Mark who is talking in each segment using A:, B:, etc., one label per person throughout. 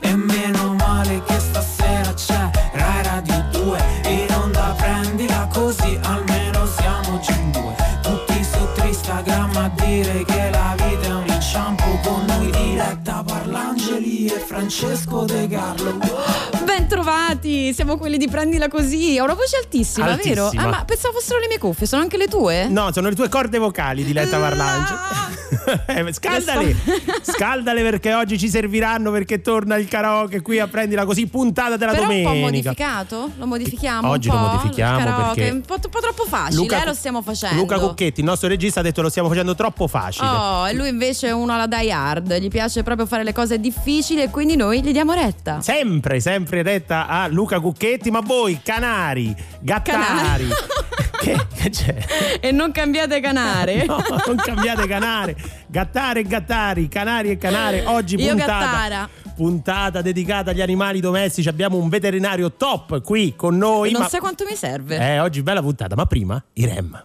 A: E meno male che stasera c'è Rai Radio 2 In onda prendila così almeno siamo già in due Tutti su Instagram a dire che la vita è un inciampo Con noi diretta Parlangeli e Francesco De Carlo
B: Ben trovati, siamo quelli di prendila così. Ho una voce altissima,
C: Altissima.
B: vero? Ah, ma pensavo fossero le mie cuffie, sono anche le tue?
C: No, sono le tue corde vocali, Diletta Parlangeli. Eh, scaldale, scaldale perché oggi ci serviranno perché torna il karaoke qui a prendila così puntata della
B: Però
C: domenica.
B: un po' modificato? Lo modifichiamo?
C: Oggi lo modifichiamo
B: karaoke?
C: perché-
B: Un po', un po' troppo facile, eh, lo stiamo facendo.
C: Luca Cucchetti, il nostro regista, ha detto lo stiamo facendo troppo facile.
B: Oh, e lui invece è uno alla die hard, gli piace proprio fare le cose difficili e quindi noi gli diamo retta.
C: Sempre, sempre retta a Luca Cucchetti, ma voi canari, gattari. che, che c'è?
B: E non cambiate canare.
C: No, non cambiate canare. Gattare e gattari, canari e canare. Oggi
B: Io
C: puntata,
B: gattara.
C: puntata dedicata agli animali domestici. Abbiamo un veterinario top qui con noi.
B: non
C: ma-
B: sai quanto mi serve.
C: Eh, oggi bella puntata, ma prima i REM.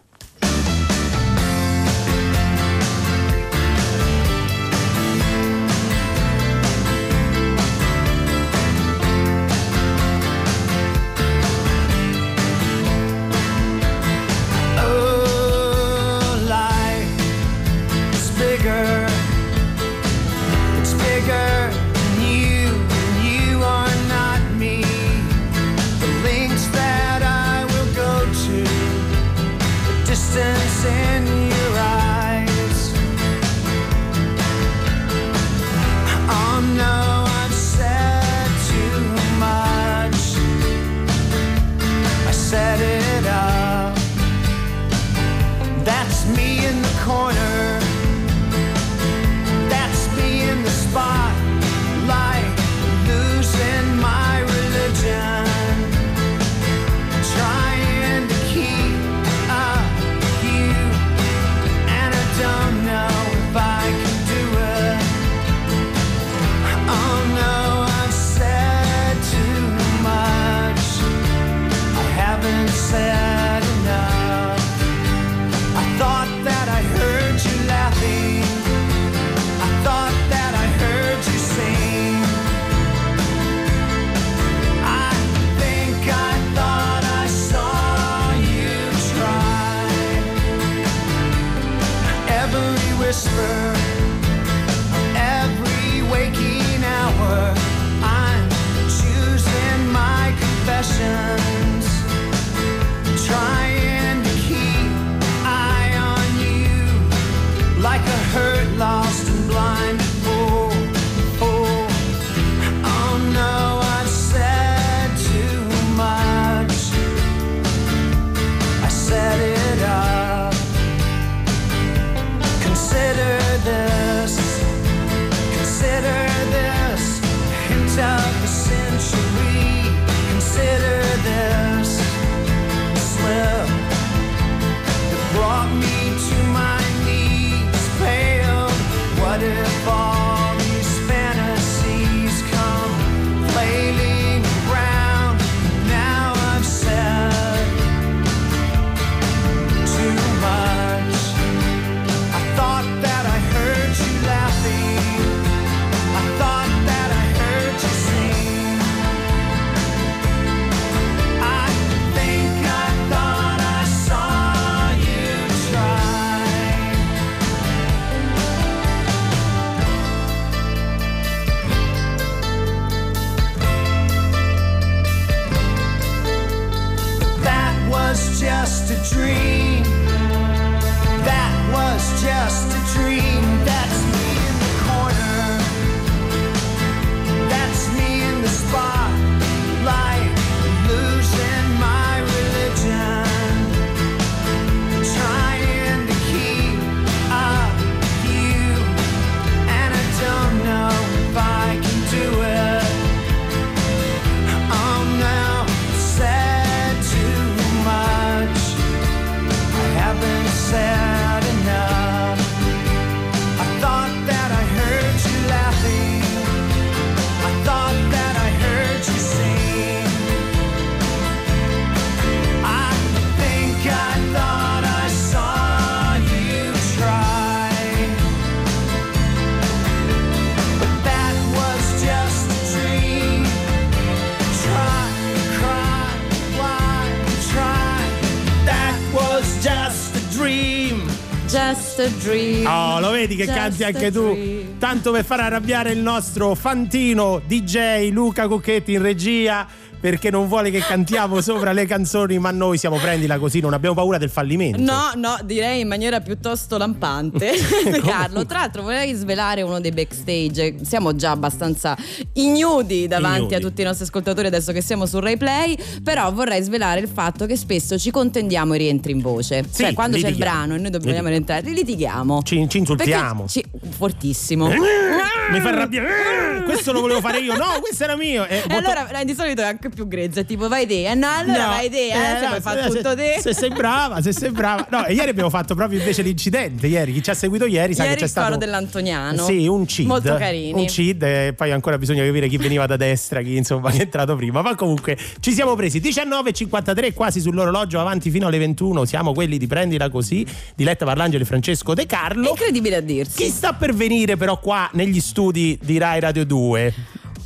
C: Che canti anche tu? Tanto per far arrabbiare il nostro fantino DJ Luca Cocchetti in regia. Perché non vuole che cantiamo sopra le canzoni, ma noi siamo prendila così, non abbiamo paura del fallimento.
B: No, no, direi in maniera piuttosto lampante. Carlo, tra l'altro vorrei svelare uno dei backstage. Siamo già abbastanza ignudi davanti
C: Ignudi.
B: a tutti i nostri ascoltatori adesso che siamo sul replay, però vorrei svelare il fatto che spesso ci contendiamo i rientri in voce.
C: Sì,
B: cioè quando c'è il
C: litighiamo.
B: brano e noi dobbiamo
C: Litighiamo.
B: rientrare, litighiamo.
C: Ci, ci insultiamo.
B: Ci- fortissimo.
C: Mi fa arrabbiare. Questo lo volevo fare io. No, questo era mio. Eh,
B: E
C: molto-
B: allora eh, di solito è anche più grezza, tipo vai te, eh, no, allora
C: No,
B: vai te, eh, se
C: no,
B: fare tutto te.
C: Se sei brava, se sei brava. No, e ieri abbiamo fatto proprio invece l'incidente. Ieri, chi ci ha seguito ieri sa
B: Ieri
C: che c'è
B: il
C: stato.
B: dell'Antoniano.
C: Sì, un CID.
B: Molto carini.
C: Un CID e poi ancora bisogna capire chi veniva da destra, chi insomma è entrato prima. Ma comunque ci siamo presi 19.53 quasi sull'orologio avanti fino alle 21. Siamo quelli di Prendila Così, Diletta Parlangeli e Francesco De
B: È
C: Carlo.
B: incredibile a
C: Chi
B: dirsi.
C: sta per venire però qua negli studi di Rai Radio 2?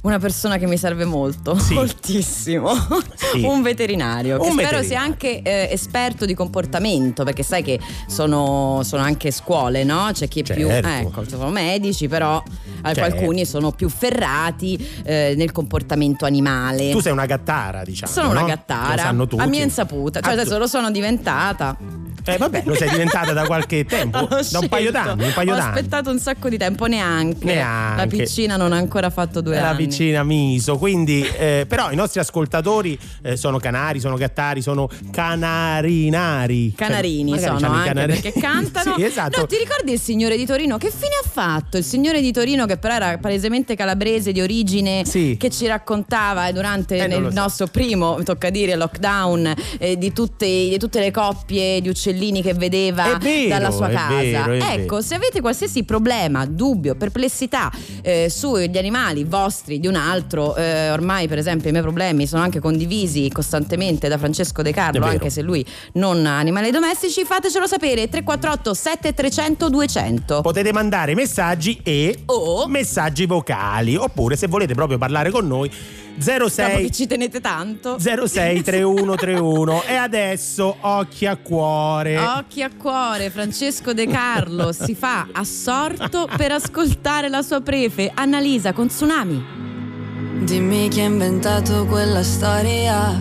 B: Una persona che mi serve molto,
C: Sì.
B: moltissimo.
C: Sì.
B: Un veterinario. Che
C: Un
B: spero
C: veterinario.
B: sia anche eh, esperto di comportamento, perché sai che sono, sono anche scuole, no? C'è chi è più.
C: Certo.
B: eh, Ecco, sono medici, però
C: Certo.
B: alcuni sono più ferrati eh, nel comportamento animale.
C: Tu sei una gattara, diciamo.
B: sono una
C: no?
B: gattara.
C: Lo sanno tutti.
B: A mia insaputa. Cioè,
C: Ah,
B: adesso lo sono diventata.
C: Eh vabbè, lo sei diventata da qualche tempo, da un paio d'anni, un paio
B: Ho
C: d'anni.
B: aspettato un sacco di tempo, neanche.
C: Neanche.
B: La piccina non ha ancora fatto due
C: la
B: anni.
C: vicina Miso quindi eh, però i nostri ascoltatori eh, sono canari sono gattari sono canarinari
B: Canarini
C: Cioè,
B: sono anche
C: canari-
B: perché cantano.
C: sì esatto
B: No, ti ricordi il signore di Torino? Che fine ha fatto? Il signore di Torino, che però era palesemente calabrese di origine,
C: Sì.
B: che ci raccontava durante
C: Eh,
B: il
C: so.
B: nostro primo, tocca dire, lockdown, eh, di, tutte, di tutte le coppie di uccellini che vedeva
C: vero,
B: dalla sua casa.
C: vero,
B: ecco, se avete qualsiasi problema, dubbio, perplessità eh, sugli animali vostri, di un altro, eh, ormai per esempio i miei problemi sono anche condivisi costantemente da Francesco De Carlo, anche se lui non ha animali domestici, fatecelo sapere 348 7300 200.
C: potete mandare messaggi e
B: O
C: messaggi vocali oppure se volete proprio parlare con noi 06
B: ci tenete tanto.
C: 06 3131 e adesso occhi a cuore
B: Occhi a cuore, Francesco De Carlo si fa assorto per ascoltare la sua prefe, Annalisa con Tsunami.
D: Dimmi chi ha inventato quella storia,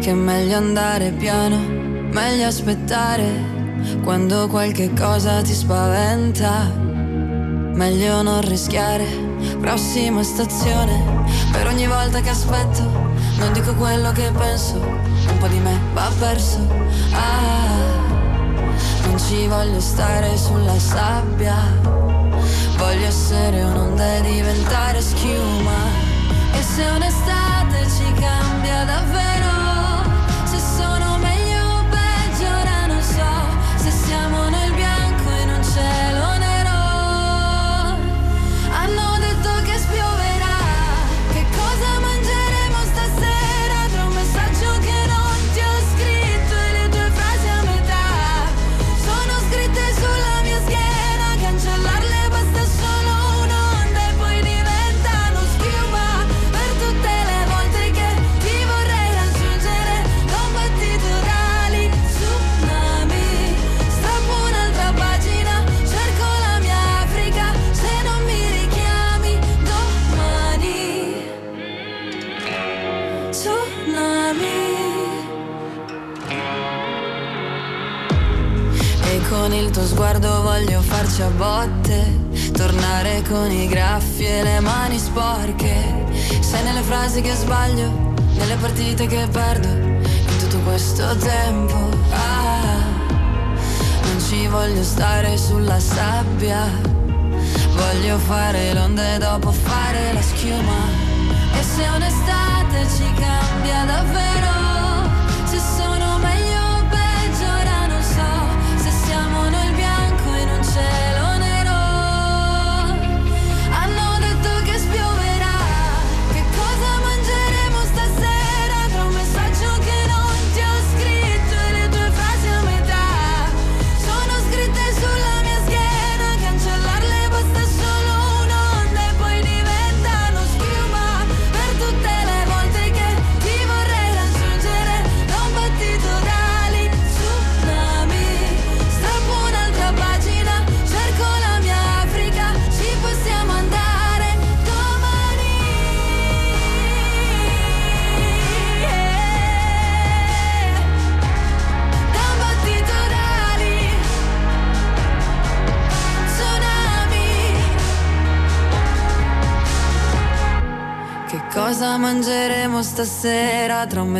D: che è meglio andare piano, meglio aspettare, quando qualche cosa ti spaventa, meglio non rischiare, prossima stazione, per ogni volta che aspetto, non dico quello che penso, un po' di me va perso, ah, non ci voglio stare sulla sabbia, voglio essere un'onda e diventare schiuma. E se un'estate ci cambia davvero,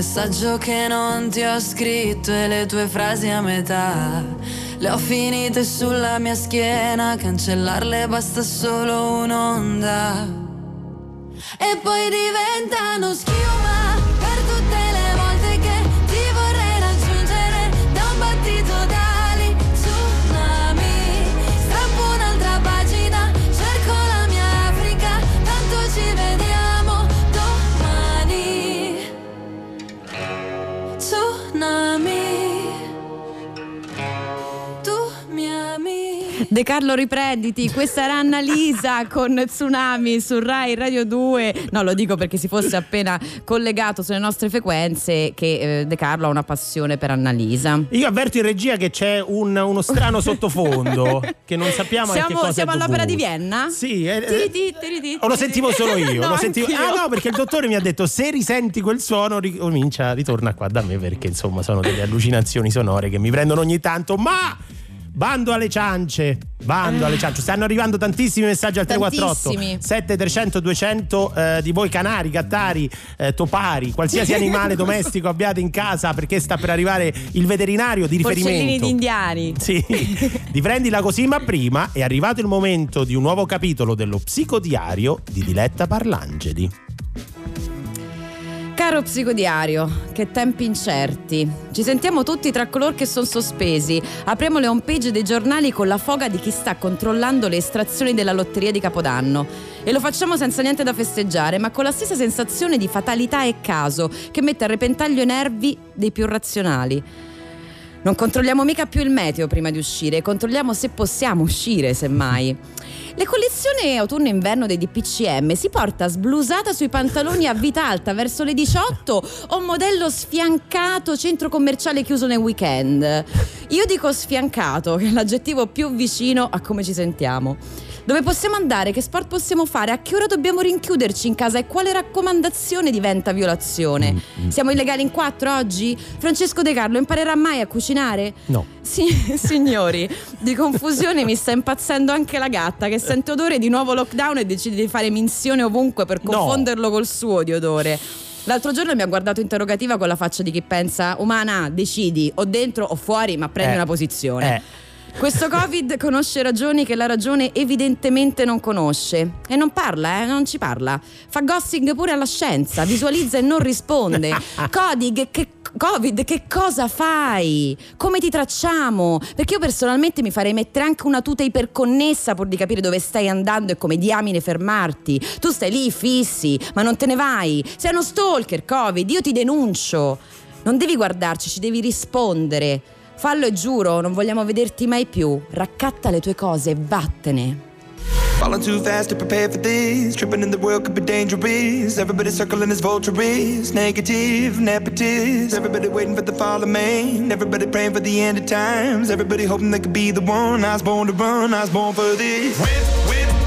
D: messaggio che non ti ho scritto e le tue frasi a metà? Le ho finite sulla mia schiena, cancellarle basta solo un'onda. E poi diventano schiuma.
B: De Carlo riprenditi, questa era Annalisa con Tsunami su Rai Radio 2. No, lo dico perché si fosse appena collegato sulle nostre frequenze che eh, De Carlo ha una passione per Annalisa.
C: Io avverto in regia che c'è un, uno strano sottofondo che non sappiamo
B: siamo,
C: che cosa
B: Siamo all'opera di Vienna?
C: Sì, eh, o lo sentivo solo io. no, lo sentivo... Ah no, perché il dottore mi ha detto se risenti quel suono ricomincia, ritorna qua da me perché insomma sono delle allucinazioni sonore che mi prendono ogni tanto, ma Bando alle ciance, bando alle ciance. Stanno arrivando tantissimi messaggi al 348 7300 200 eh, di voi canari, gattari, eh, topari, qualsiasi animale domestico abbiate in casa perché sta per arrivare il veterinario di riferimento.
B: Porcellini di indiani.
C: Sì, di prendila così, ma prima è arrivato il momento di un nuovo capitolo dello psicodiario di Diletta Parlangeli.
B: Caro psicodiario, che tempi incerti. Ci sentiamo tutti tra coloro che sono sospesi. Apriamo le homepage dei giornali con la foga di chi sta controllando le estrazioni della lotteria di Capodanno. E lo facciamo senza niente da festeggiare, ma con la stessa sensazione di fatalità e caso che mette a repentaglio i nervi dei più razionali. Non controlliamo mica più il meteo prima di uscire, controlliamo se possiamo uscire, semmai. Le collezioni autunno-inverno dei DPCM si porta sblusata sui pantaloni a vita alta verso le 18 o modello sfiancato centro commerciale chiuso nel weekend? Io dico sfiancato, che è l'aggettivo più vicino a come ci sentiamo. Dove possiamo andare? Che sport possiamo fare? A che ora dobbiamo rinchiuderci in casa? E quale raccomandazione diventa violazione? Mm-hmm. Siamo illegali in quattro oggi? Francesco De Carlo imparerà mai a cucinare?
C: No.
B: Sì, signori, di confusione mi sta impazzendo anche la gatta che sente odore di nuovo lockdown e decide di fare minzione ovunque per confonderlo no. col suo di odore. L'altro giorno mi ha guardato interrogativa con la faccia di chi pensa umana, decidi o dentro o fuori, ma prendi eh, una posizione. Eh. Questo Covid conosce ragioni che la ragione evidentemente non conosce. E non parla, eh? Non ci parla. Fa gossing pure alla scienza, visualizza e non risponde. Codig, che, Covid, che cosa fai? Come ti tracciamo? Perché io personalmente mi farei mettere anche una tuta iperconnessa pur di capire dove stai andando e come diamine fermarti. Tu stai lì fissi, ma non te ne vai. Sei uno stalker, Covid, io ti denuncio. Non devi guardarci, ci devi rispondere. Fallo e giuro, non vogliamo vederti mai più. Raccatta le tue cose e vattene. Falling too fast to prepare for this. Tripping in the world could be dangerous. Everybody circling as vultures. Negative, nepotist. Everybody waiting for the fall of man. Everybody praying for the end of times. Everybody hoping they could be the one. I was born to run, I was born for this. Whip, whip,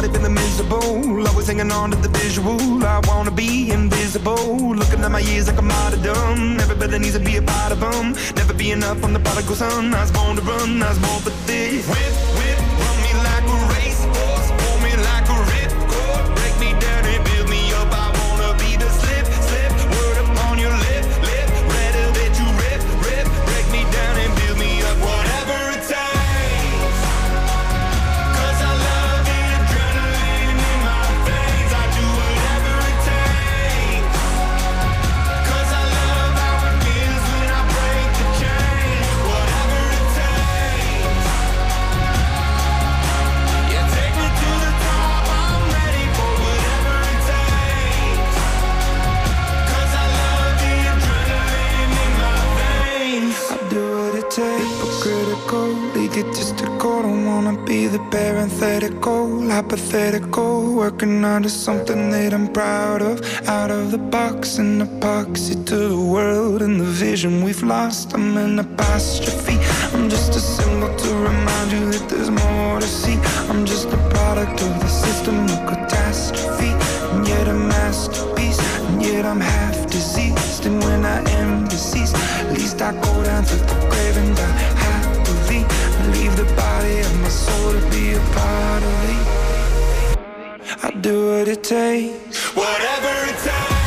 B: body feeling miserable. Always hanging on to the visual. I wanna be invisible. Looking at my years like a martyrdom. Everybody needs to be a part of them. Never be enough on the prodigal son. I was born to run, I was born for this. Whip,
E: working under something that I'm proud of. Out of the box, an epoxy to the world and the vision we've lost. I'm an apostrophe. I'm just a symbol to remind you that there's more to see. I'm just a product of the system of catastrophe, and yet a masterpiece, and yet I'm half diseased. And when I am deceased, at least I go down to the grave and die happily. Leave the body of my soul to be a part of it. It takes, whatever it takes.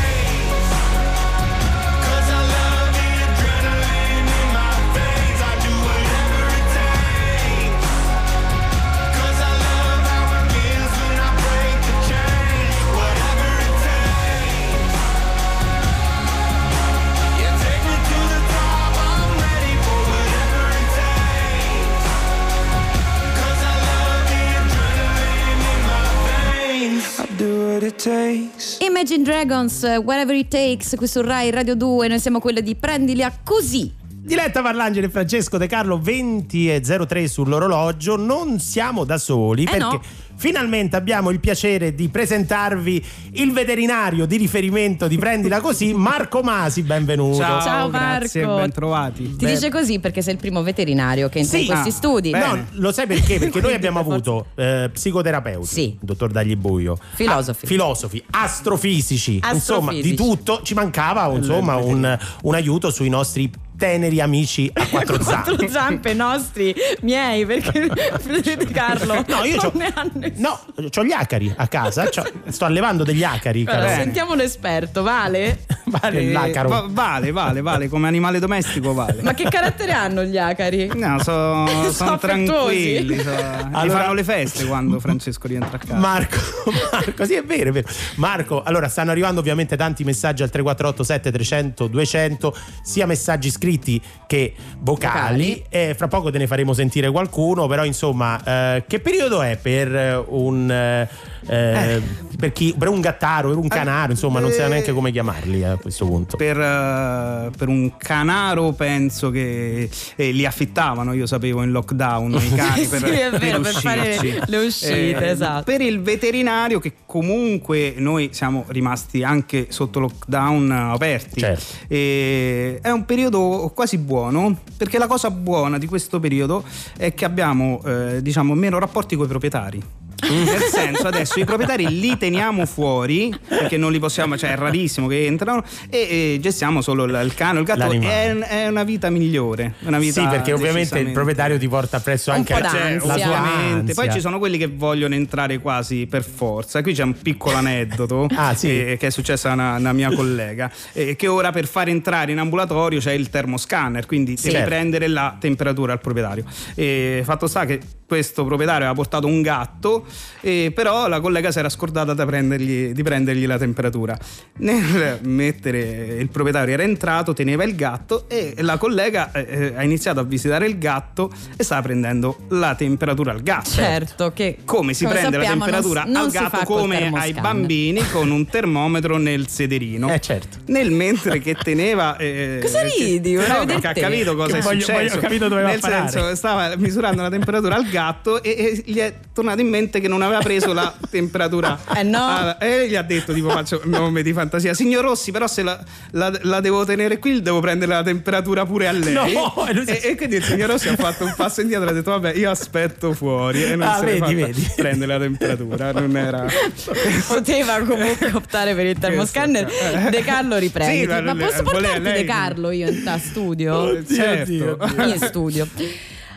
B: Imagine Dragons, Whatever It Takes, qui su Rai Radio 2, noi siamo quelle di Prendili a così.
C: Diletta Parlangeli e Francesco De Carlo 20 e 03 sull'orologio non siamo da soli
B: Eh
C: perché
B: no.
C: finalmente abbiamo il piacere di presentarvi il veterinario di riferimento di Prendila Così Marco Masi benvenuto
F: Ciao,
B: Ciao,
F: grazie,
B: Marco.
F: ben trovati.
B: Ti dice così perché sei il primo veterinario che entra in
C: Sì.
B: questi
F: Ah,
B: studi.
F: bene.
C: No, lo sai perché? Perché noi abbiamo avuto eh, psicoterapeuti,
B: Sì.
C: dottor Daglibuio,
B: Filosofi.
C: ah, filosofi, astrofisici, insomma,
B: Astrofisici.
C: di tutto. Ci mancava insomma un, un aiuto sui nostri teneri amici a quattro zampe.
B: Quattro zampe nostri, miei, perché Carlo
C: No, io
B: non
C: c'ho,
B: ne ha nessuno.
C: no, c'ho gli acari a casa, sto allevando degli acari.
B: Allora, sentiamo l'esperto, Vale?
C: Vale
F: Eh,
C: l'acaro.
F: va- vale, vale, vale, come animale domestico vale.
B: Ma che carattere hanno gli acari?
F: No, so-
B: Sono
F: tranquilli. so-
C: Allora-
F: fanno le feste quando Francesco rientra a casa.
C: Marco, Marco, sì è vero, è vero. Marco, allora stanno arrivando ovviamente tanti messaggi al 3487 300 200, sia messaggi scritti che vocali.
B: Vocali.
C: E fra poco te ne faremo sentire qualcuno, però insomma, eh, che periodo è per eh, un eh, eh, per, chi, per un gattaro, per un canaro, insomma, non sa
F: eh,
C: neanche come chiamarli eh, a questo punto.
F: Per, eh, per un canaro penso che eh, li affittavano, io sapevo in lockdown i cani per,
B: Sì, vero, per fare
F: uscirci.
B: le uscite, esatto.
F: Per il veterinario che comunque noi siamo rimasti anche sotto lockdown eh, aperti.
C: Certo.
F: E è un periodo quasi buono perché la cosa buona di questo periodo è che abbiamo eh, diciamo meno rapporti con i proprietari. Nel senso, adesso i proprietari li teniamo fuori perché non li possiamo, cioè è rarissimo che entrano e, e gestiamo solo il, il cane, o il gatto. È, è una vita migliore. Una vita
C: Sì, perché ovviamente il proprietario ti porta appresso
B: Un
C: anche
B: po'
C: la, sua
F: Ovviamente. Poi ci sono quelli che vogliono entrare quasi per forza. Qui c'è un piccolo aneddoto
C: Ah, sì?
F: eh, che è successo a una, una mia collega. eh, che ora per far entrare in ambulatorio c'è il termoscanner, quindi devi
C: Certo.
F: prendere la temperatura al proprietario. E fatto sta che questo proprietario aveva portato un gatto, eh, però la collega si era scordata da prendergli- di prendergli la temperatura. Nel mettere il proprietario era entrato, teneva il gatto e la collega eh, eh, ha iniziato a visitare il gatto e stava prendendo la temperatura al gatto.
B: Certo, che
F: Come si
B: come
F: prende la
B: sappiamo, non
F: temperatura
B: si- non
F: al gatto come ai bambini con un termometro nel sederino.
C: Eh certo.
F: Nel mentre che teneva. eh,
B: Cosa
F: che-
B: ridi? Vorrei
F: No, perché ha capito cosa
C: Che
F: è
C: voglio-
F: successo.
C: voglio- ho capito dove
F: Nel senso, stava misurando la temperatura al gatto e, e gli è tornato in mente che non aveva preso la temperatura.
B: Eh no.
F: Ah, e gli ha detto: tipo, faccio nome di fantasia. Signor Rossi, però se la, la- la devo tenere qui, devo prendere la temperatura pure a lei.
C: No, e si-
F: e, quindi il signor Rossi ha fatto un passo indietro e ha detto: Vabbè, io aspetto fuori. E non
C: Ah,
F: se ne
C: vedi,
F: prendere la temperatura. Non era.
B: Poteva comunque optare per il termoscanner.
F: Questo.
B: De Carlo riprendi.
F: Sì,
B: ma,
F: ma-
B: posso
F: voleva
B: portarti
F: lei-
B: De Carlo io in studio?
C: Oddio,
F: Certo.
C: Dio.
B: in studio.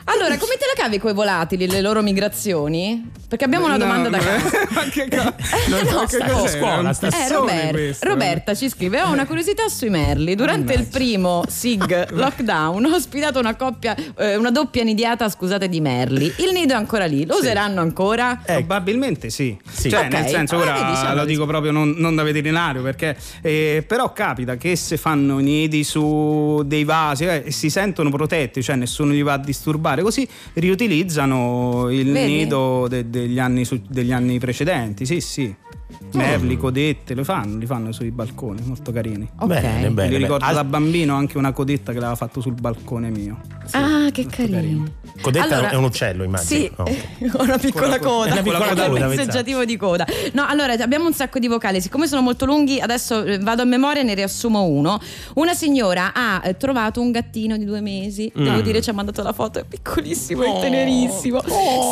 B: Allora, come te la cavi con i volatili, le loro migrazioni? Perché abbiamo una
F: No,
B: domanda da
F: no,
B: casa.
F: Ma che co-
B: Eh, no,
F: che
B: sta-
F: cos'è?
C: scuola, sta-
B: Eh,
F: pizzone
B: Rober-
F: questo.
B: Roberta ci scrive: Ho una curiosità sui merli. Durante il primo SIG lockdown ho ospitato una coppia, eh, una doppia nidiata, scusate, di merli. Il nido è ancora lì, lo useranno ancora?
C: Eh,
F: Probabilmente sì.
C: Sì.
F: Cioè,
B: Ok.
F: nel senso,
B: Ah,
F: ora
B: vedi, diciamo
F: lo
B: di
F: dico
B: sì.
F: proprio non, non da veterinario, perché eh, però capita che se fanno nidi su dei vasi eh, si sentono protetti, cioè nessuno li va a disturbare, così riutilizzano il
B: Vedi?
F: nido de- degli, anni su- degli anni precedenti. Sì, sì. Merli, codette, le fanno, li fanno sui balconi, molto carini.
B: Ok.
C: Bene, bene.
F: Mi
C: bene.
F: ricordo
C: Al-
F: da bambino anche una codetta che l'aveva fatto sul balcone mio.
B: ah, che carino.
F: carino.
C: Codetta
B: Allora-
C: è un uccello, immagino.
B: Sì, ho una piccola coda,
C: una piccola
B: un
C: coda,
B: vezzeggiativo di coda. No, allora abbiamo un sacco di vocali, siccome sono molto lunghi, adesso eh, vado a memoria e ne riassumo uno. Una signora ha eh, trovato un gattino di due mesi,
C: Mm.
B: devo dire ci ha mandato la foto, è piccolissimo,
C: Oh.
B: è tenerissimo.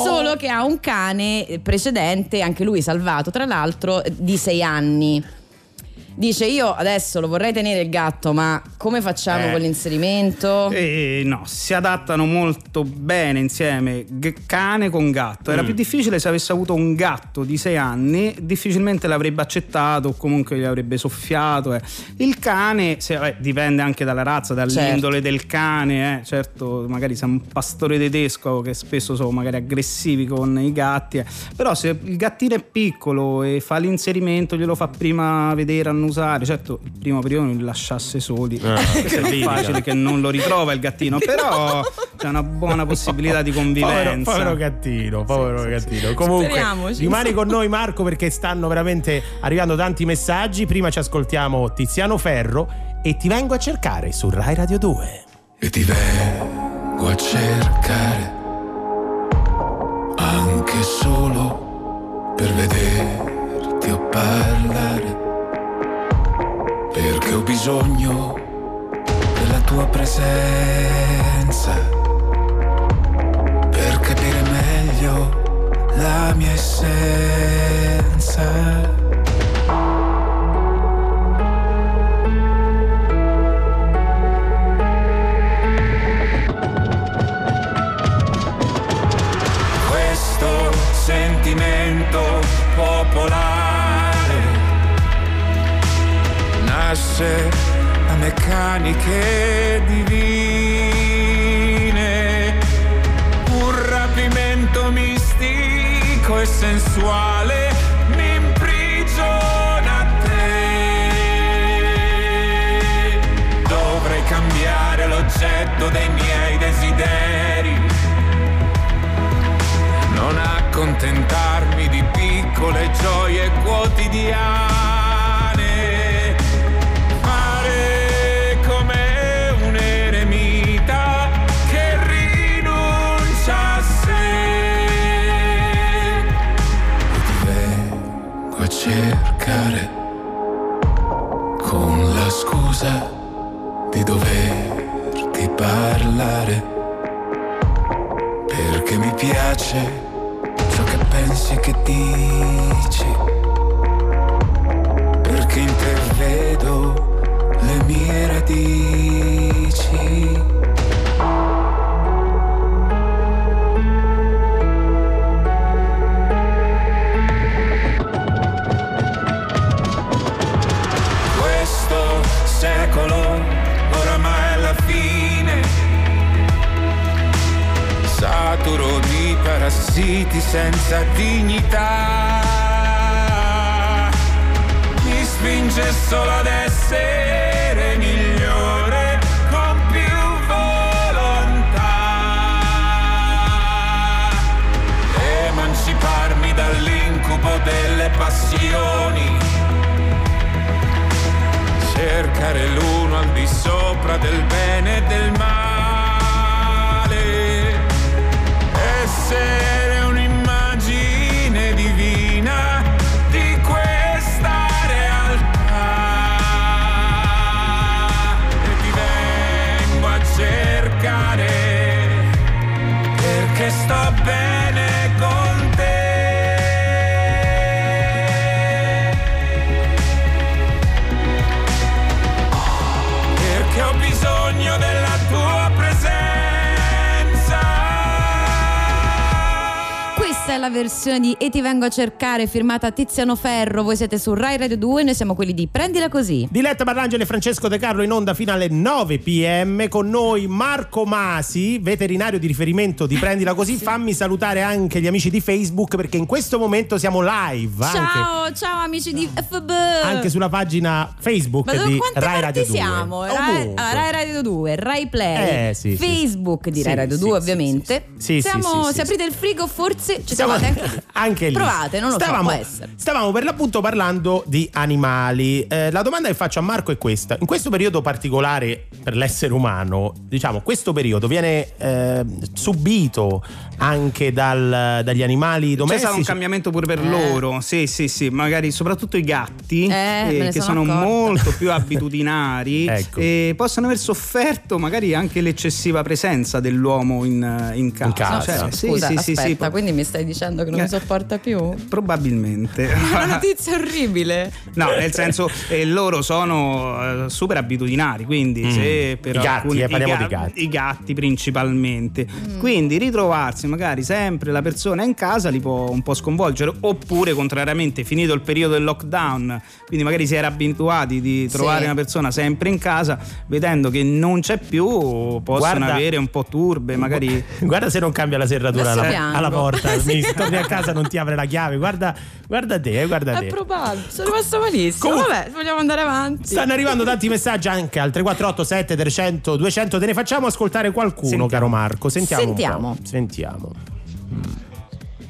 B: Solo che ha un cane precedente, anche lui salvato, tra l'altro, eh, di sei anni. Dice io adesso lo vorrei tenere il gatto, ma come facciamo
C: Eh.
B: con l'inserimento?
F: E no, si adattano molto bene insieme g- cane con gatto. Era
C: Mm.
F: più difficile se avesse avuto un gatto di sei anni, difficilmente l'avrebbe accettato o comunque gli avrebbe soffiato. eh. Il cane, se- vabbè, dipende anche dalla razza, dall'indole del cane. eh. Certo, magari se è un pastore tedesco che spesso sono magari aggressivi con i gatti. eh. Però se il gattino è piccolo e fa l'inserimento, glielo fa prima vedere, annusare. Certo, il primo periodo li lasciasse soli.
C: Ah,
F: è facile che non lo ritrova il gattino, però c'è una buona possibilità di
C: Povero,
F: convivenza.
C: povero gattino, povero gattino. Comunque,
B: Speriamoci.
C: rimani con noi, Marco, perché stanno veramente arrivando tanti messaggi. Prima ci ascoltiamo Tiziano Ferro e ti vengo a cercare su Rai Radio 2.
G: e ti vengo a cercare anche solo per vederti o parlare perché ho bisogno della tua presenza. Per capire meglio la mia essenza.
E: Questo sentimento popolare nasce da meccaniche divine, un rapimento mistico e sensuale mi imprigiona a te. Dovrei cambiare l'oggetto dei miei desideri. Non accontentarmi di piccole gioie quotidiane,
G: cercare con la scusa di doverti parlare perché mi piace ciò che pensi che dici perché in te vedo le mie radici
E: parassiti senza dignità, mi spinge solo ad essere migliore con più volontà, emanciparmi dall'incubo delle passioni. Cercare l'uno al di sopra del bene e del male, essere
B: la versione di E ti vengo a cercare firmata Tiziano Ferro. Voi siete su Rai Radio 2, noi siamo quelli di Prendila così.
C: Diletta Barlangeli e Francesco De Carlo in onda fino alle 9 pm con noi Marco Masi, veterinario di riferimento di Prendila Così. Fammi salutare anche gli amici di Facebook perché in questo momento siamo live anche,
B: Ciao, ciao amici di FB.
C: anche sulla pagina Facebook
B: Ma
C: di Rai Radio 2.
B: siamo? Rai,
C: Ovunque.
B: ah, Rai Radio 2, Rai Play,
C: Eh, sì, sì.
B: Facebook di
C: Sì,
B: Rai Radio
C: sì,
B: 2
C: sì,
B: ovviamente.
C: sì, sì. Sì,
B: Siamo-
C: sì, sì,
B: se aprite il frigo forse ci
C: Siamo
B: provate anche lì.
C: anche lì.
B: Provate, non lo
C: stavamo,
B: so, può essere.
C: Stavamo per l'appunto parlando di animali. Eh, la domanda che faccio a Marco è questa: in questo periodo particolare per l'essere umano, diciamo, questo periodo viene eh, subito anche dal- dagli animali
F: C'è
C: domestici?
F: stato un cambiamento pure per
B: Eh.
F: loro, sì, sì, sì, magari soprattutto i gatti,
B: Eh, ne
F: che
B: sono
F: sono molto più abitudinari
C: Ecco.
F: e possono aver sofferto magari anche l'eccessiva presenza dell'uomo in, in casa.
C: casa.
F: Cioè, sì,
B: Scusa,
F: sì, sì,
B: aspetta,
F: sì,
B: quindi mi stai dicendo che non
F: Eh.
B: mi sopporta più?
F: probabilmente.
B: Una notizia orribile.
F: No, nel senso eh, loro sono eh, super abitudinari, quindi
C: Mm.
F: se per
C: I gatti,
F: alcuni-
C: eh, parliamo
F: i,
C: di gatti.
F: i gatti principalmente.
B: Mm.
F: Quindi ritrovarsi magari sempre la persona in casa li può un po' sconvolgere, oppure contrariamente finito il periodo del lockdown, quindi magari si era abituati di trovare
B: Sì.
F: una persona sempre in casa, vedendo che non c'è più, possono
C: Guarda-
F: avere un po' turbe, magari
C: Guarda se non cambia la serratura alla, alla porta,
B: Sì.
C: Mi torni a casa non ti apre la chiave. Guarda, guarda te, eh, guarda
B: È
C: te.
B: probabile, sono rimasto malissimo.
C: Comunque-
B: Vabbè, vogliamo andare avanti.
C: Stanno arrivando tanti messaggi anche al 348 7 300 200. Te ne facciamo ascoltare qualcuno,
F: Sentiamo.
C: caro Marco. Sentiamo. un
B: Sentiamo.
C: po'. Sentiamo. Mm.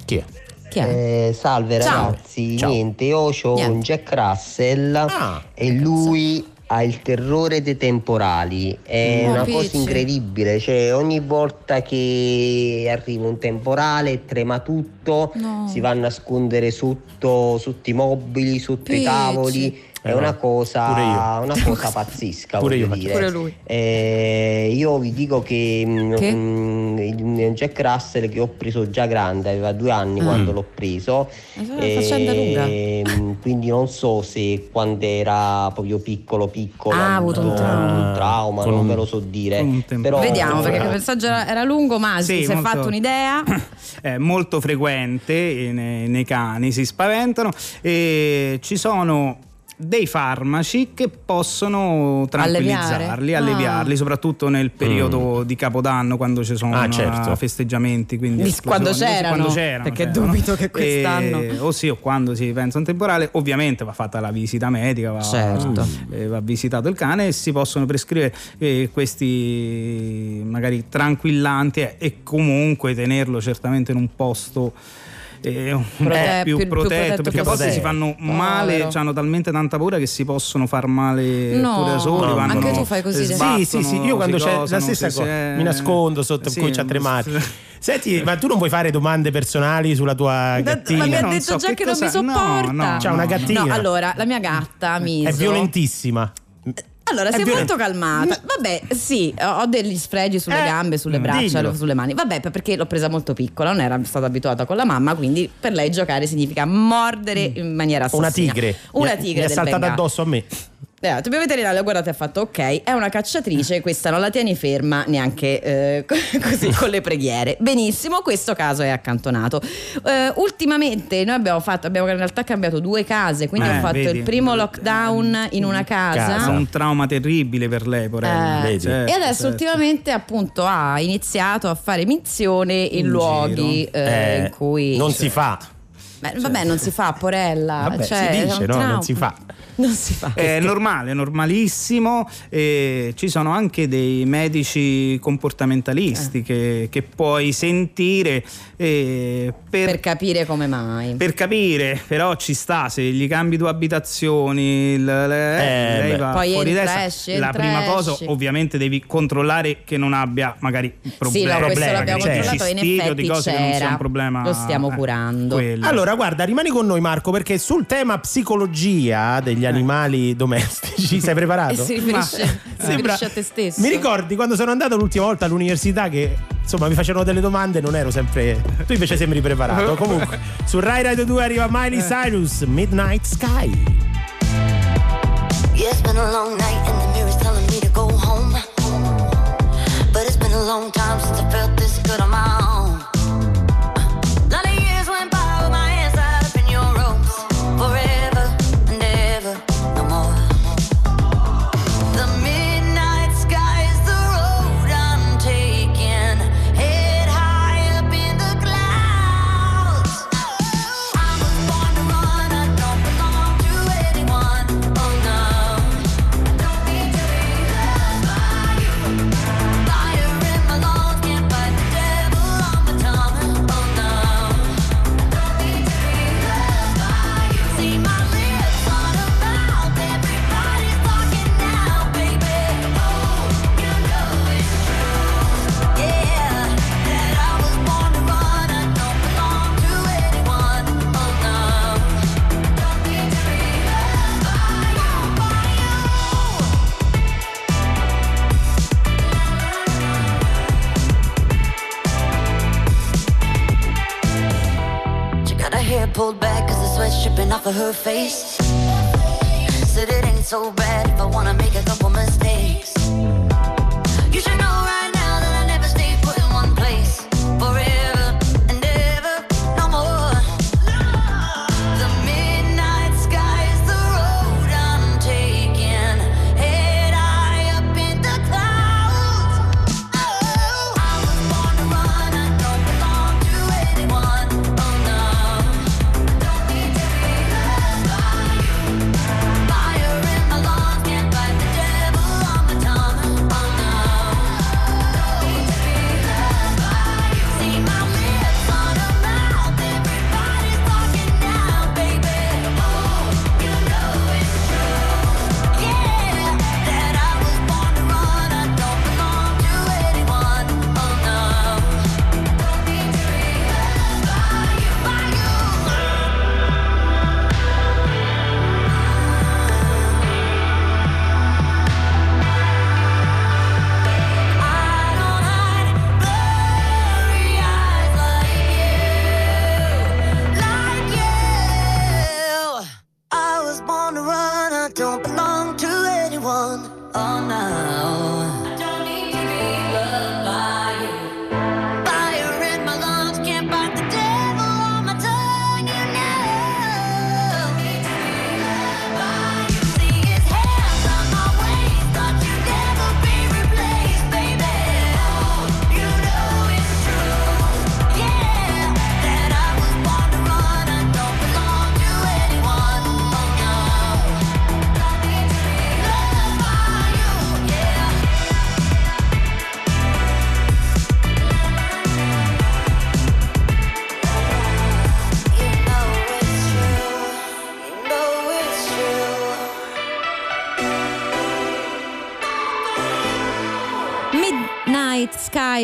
C: Chi è?
B: Chi è?
H: Eh, salve
B: Ciao.
H: ragazzi,
C: Ciao.
H: niente, io ho
B: Niente.
H: un Jack Russell
C: Ah,
H: e lui ha il terrore dei temporali, è
B: Oh,
H: una
B: Picci.
H: cosa incredibile, cioè ogni volta che arriva un temporale trema tutto,
B: No.
H: si va a nascondere sotto, sotto i mobili, sotto i
B: Picci.
H: tavoli, è
C: Eh no,
H: una
C: pure
H: cosa, una cosa pazzesca,
C: Pure io
H: dire.
B: Pure lui.
H: Eh, io vi dico che, mm,
B: Che?
H: mm, il Jack Russell che ho preso già grande, aveva due anni
C: Mm.
H: quando l'ho preso.
B: È una faccenda lunga.
H: Ehm, quindi non so se quando era proprio piccolo piccolo
B: Ah, ha avuto un trauma.
H: un trauma,
C: Con
H: non
C: un-
H: ve lo so dire. Però,
B: Vediamo perché il messaggio era, era lungo, ma
F: Sì,
B: si è fatto un'idea.
F: è molto frequente nei, nei cani, si spaventano e ci sono dei farmaci che possono tranquillizzarli,
B: Alleviare?
F: alleviarli,
B: Ah.
F: soprattutto nel periodo di Capodanno quando ci sono
C: Ah, certo.
F: eh, festeggiamenti. Quindi
B: quando c'erano,
F: quando c'erano,
B: perché
F: c'erano.
B: dubito che quest'anno-
F: E- o sì, o quando si pensa a un temporale, ovviamente va fatta la visita medica, va,
B: Certo.
F: eh, va visitato il cane e si possono prescrivere eh, questi magari tranquillanti eh, e comunque tenerlo certamente in un posto eh, un po'
B: Prote-
F: più,
B: più- più
F: protetto,
B: protetto
F: perché a volte si fanno male, hanno talmente tanta paura che si possono far male
B: No,
F: pure da soli.
C: no,
F: vanno-
B: anche tu fai così, Sì,
F: sbattono,
C: Sì, sì, sì, io quando c'è la stessa cosa, mi nascondo sotto
F: sì,
C: comincia a tremare. Senti, ma tu non vuoi fare domande personali sulla tua
B: Ma
C: gattina?
B: mi ha detto
F: so
B: già
F: che
B: che non mi
F: cosa- no,
B: sopporta.
F: no,
C: C'ha una gattina.
B: No, allora, la mia gatta, Miso.
C: È violentissima.
B: Allora,
C: È
B: sei molto calmata. Vabbè, sì, ho degli sfregi sulle
C: Eh,
B: gambe, sulle braccia,
C: dillo.
B: sulle mani. Vabbè, perché l'ho presa molto piccola, non era stata abituata con la mamma, quindi per lei giocare significa mordere in maniera assassina.
C: Una tigre.
B: Una tigre
C: Mi è saltata addosso a me.
B: Eh, mio veterinario guarda ti ha fatto ok, è una cacciatrice, questa non la tieni ferma neanche eh, così con le preghiere. Benissimo, questo caso è accantonato. Eh, ultimamente noi abbiamo fatto, abbiamo in realtà cambiato due case, quindi
F: Eh,
B: ho fatto
F: vedi.
B: il primo lockdown in una casa.
C: Casa.
F: Un trauma terribile per lei, porella.
B: Eh.
F: Certo,
B: e adesso
F: certo.
B: ultimamente appunto ha iniziato a fare menzione in,
F: In
B: luoghi eh,
C: Eh,
B: in cui
C: non si fa.
B: Beh, vabbè non si fa porella
C: Vabbè,
B: cioè,
C: si
B: è
C: dice, no? Non si fa.
B: non si fa
F: È normale, normalissimo. e ci sono anche dei medici comportamentalisti che, che puoi sentire eh, per,
B: per capire come mai
F: per capire, però ci sta, se gli cambi due abitazioni, il- le-
C: Eh,
F: lei
C: beh.
F: va
B: Poi
F: fuori
B: entra, esci,
F: La
B: entra,
F: prima cosa,
B: esci.
F: ovviamente, devi controllare che non abbia magari problemi.
B: sì, no, questo
C: problemi,
B: l'abbiamo
C: cioè,
B: controllato in effetti
F: di cose che non sia
B: c'era
F: un problema.
B: lo stiamo
F: eh,
B: curando
F: quello.
C: Allora, guarda, rimani con noi, Marco, perché sul tema psicologia degli animali domestici sei preparato?
B: si riferisce, si
C: Sembra-
B: riferisce a te stesso
C: Mi ricordi quando sono andato l'ultima volta all'università che insomma mi facevano delle domande, non ero sempre. Tu invece sembri preparato. Comunque, su Rai Radio 2 arriva Miley Cyrus, Midnight Sky.
I: Yeah, it's been a long night and the mirror's telling me to go home. But it's been a long time since I felt face. Said it ain't so bad if I wanna make a couple mistakes.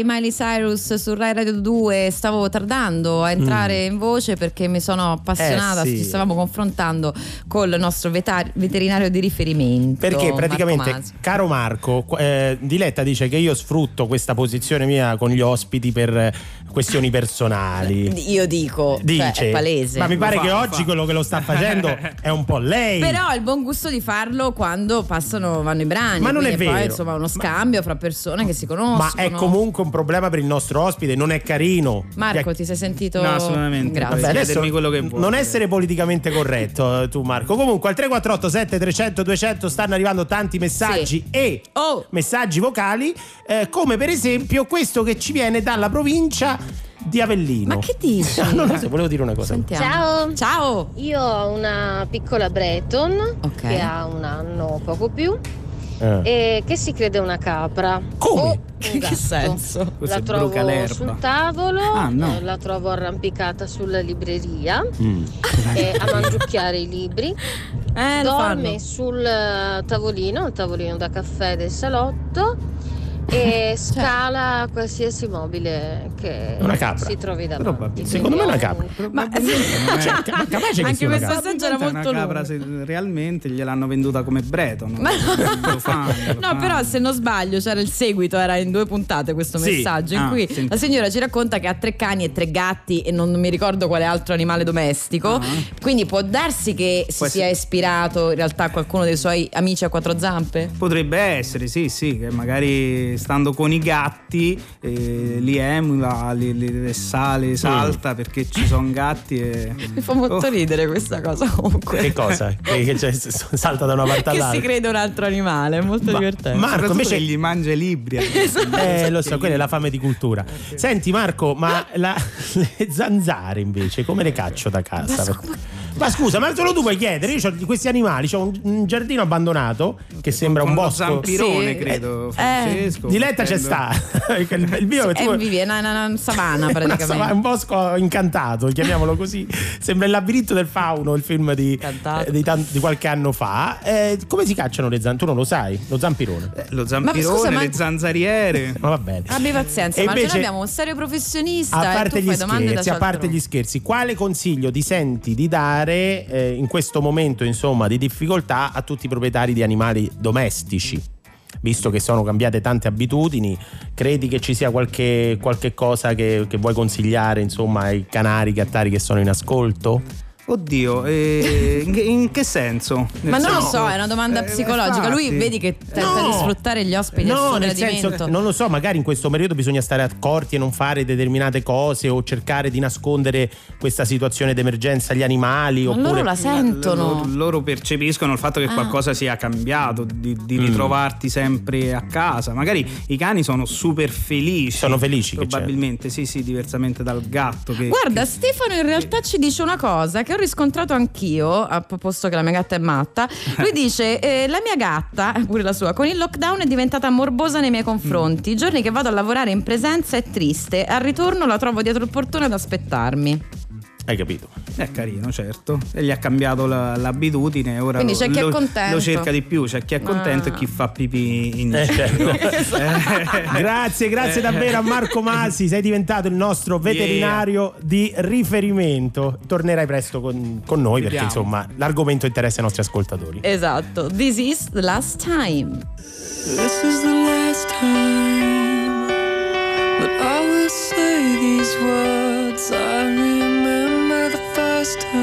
I: Sky,
B: Miley Cyrus su Rai Radio 2. Stavo tardando a entrare in voce perché mi sono appassionata.
C: Eh, sì.
B: Ci stavamo confrontando col nostro vetar- veterinario di riferimento.
C: Perché praticamente,
B: Marco
C: caro Marco, eh, Diletta dice che io sfrutto questa posizione mia con gli ospiti per questioni personali.
B: Io dico, cioè,
C: Dice,
B: è palese.
C: ma mi pare
F: fa,
C: che oggi
F: fa.
C: quello che lo sta facendo è un po' lei.
B: Però ha il buon gusto di farlo quando passano, vanno i brani.
C: Ma non è
B: quindi Poi,
C: vero.
B: insomma, uno
C: Ma-
B: scambio fra persone che si conoscono.
C: Ma è comunque un problema per il nostro ospite, non è carino.
B: Marco,
C: Che-
B: ti sei sentito?
F: No, assolutamente.
B: Grazie.
C: Vabbè,
F: chiedermi quello che vuoi.
C: non essere politicamente corretto eh, tu Marco comunque al 348 7300 200 stanno arrivando tanti messaggi e
B: Oh.
C: messaggi vocali eh, come per esempio questo che ci viene dalla provincia di Avellino
B: Ma che dici?
C: non lo so, volevo dire una cosa
B: Sentiamo.
J: Ciao.
B: Ciao.
J: Io ho una piccola Breton
B: Ok.
J: che ha un anno poco più
C: Eh.
J: e che si crede una capra.
C: Come?
J: O un
B: Che
J: gatto.
B: senso?
J: La trovo sul tavolo,
F: Ah, no.
J: eh, la trovo arrampicata sulla libreria
C: Mm.
J: eh, a mangiucchiare i libri.
B: Eh,
J: Dorme sul eh, tavolino, il tavolino da caffè del salotto e scala qualsiasi mobile che
C: Una capra.
J: si trovi davanti.
C: Secondo me è una
J: Quindi
C: capra.
J: ho un-
B: Ma
C: Cioè, ma capace che
B: anche questo
C: capra.
B: assaggio era molto
F: capra,
B: lungo.
F: se realmente gliel'hanno venduta come Breton.
B: Ma
F: Lo fanno,
B: No, però se non sbaglio c'era il seguito, era in due puntate questo
C: Sì.
B: messaggio in
F: Ah,
B: cui
F: senti.
B: la signora ci racconta che ha tre cani e tre gatti e non mi ricordo quale altro animale domestico.
F: Ah.
B: Quindi può darsi che si sia ispirato in realtà a qualcuno dei suoi amici a quattro zampe?
F: Potrebbe essere, sì, sì, che magari stando con i gatti eh, li emula, li, li, li sale, salta perché ci sono gatti e...
B: Mi fa molto
F: Oh.
B: ridere questa cosa comunque.
C: che cosa? che, che s- salta da una parte
B: Che
C: all'altra
B: si crede un altro animale, è molto
C: Ma-
B: divertente.
C: Marco invece
F: che gli mangia i libri.
C: Eh, lo so, quella è la fame di cultura. Senti Marco, ma la- le zanzare invece come le caccio da casa? Per- Ma scusa, ma solo tu puoi chiedere? Io ho questi animali, ho un, un giardino abbandonato che sembra un bosco.
F: zampirone,
B: Sì.
F: credo,
B: Eh.
F: Francesco.
C: Diletta c'è sta. il il mio
B: Sì,
C: tu-
B: eh, vivi, è una, una- una savana
C: una
B: praticamente.
C: è un bosco incantato, chiamiamolo così. Sembra il labirinto del fauno, il film di, eh, di, tan- di qualche anno fa. Eh, come si cacciano le zanzare? Tu non lo sai? Lo zampirone.
F: Eh, Lo
B: Ma
F: zampirone,
B: scusa, ma-
F: le zanzariere.
C: Ma va bene.
B: Abbi pazienza,
C: E
B: ma noi
C: invece-
B: abbiamo un serio professionista
C: A parte,
B: tu
C: gli
B: fai domande da
C: scherzi, a parte gli scherzi, quale consiglio ti senti di dare eh, in questo momento insomma, di difficoltà a tutti i proprietari di animali domestici? visto che sono cambiate tante abitudini, credi che ci sia qualche, qualche cosa che, che vuoi consigliare insomma ai canari gattari che sono in ascolto?
F: Oddio, eh, in, che- senso? Nel
B: Ma non lo so, è una domanda
F: Eh,
B: psicologica. Lui
F: infatti.
B: vedi che tenta
C: No.
B: di sfruttare gli ospiti
C: No, nel senso, non lo so, magari in questo periodo bisogna stare accorti e non fare determinate cose o cercare di nascondere questa situazione d'emergenza agli animali.
B: Ma
C: oppure...
B: loro la sentono.
F: Loro, loro percepiscono il fatto che
B: Ah.
F: qualcosa sia cambiato, di, di
C: Mm.
F: ritrovarti sempre a casa. Magari i cani sono super felici.
C: Sono felici che
F: Probabilmente, sì, sì, diversamente dal gatto. Che,
B: Guarda,
F: che-
B: Stefano in realtà ci dice una cosa che riscontrato anch'io, a posto che la mia gatta è matta. Lui dice: eh, La mia gatta, pure la sua, con il lockdown è diventata morbosa nei miei confronti. I giorni che vado a lavorare in presenza è triste. Al ritorno la trovo dietro il portone ad aspettarmi.
C: Hai capito?
F: È carino, certo. E gli ha cambiato la- l'abitudine. Ora
B: Quindi
F: lo,
B: c'è chi è
F: lo-
B: contento.
F: lo cerca di più. C'è chi è contento
B: Ah.
F: e chi fa pipì in
C: Eh,
F: giro.
C: grazie, grazie davvero a Marco Masi, sei diventato il nostro veterinario di riferimento. Tornerai presto con, con noi perché
F: Vediamo.
C: insomma l'argomento interessa ai nostri ascoltatori.
B: Esatto. This is the last time.
D: This is the last time that I will say these words. I remember the first time,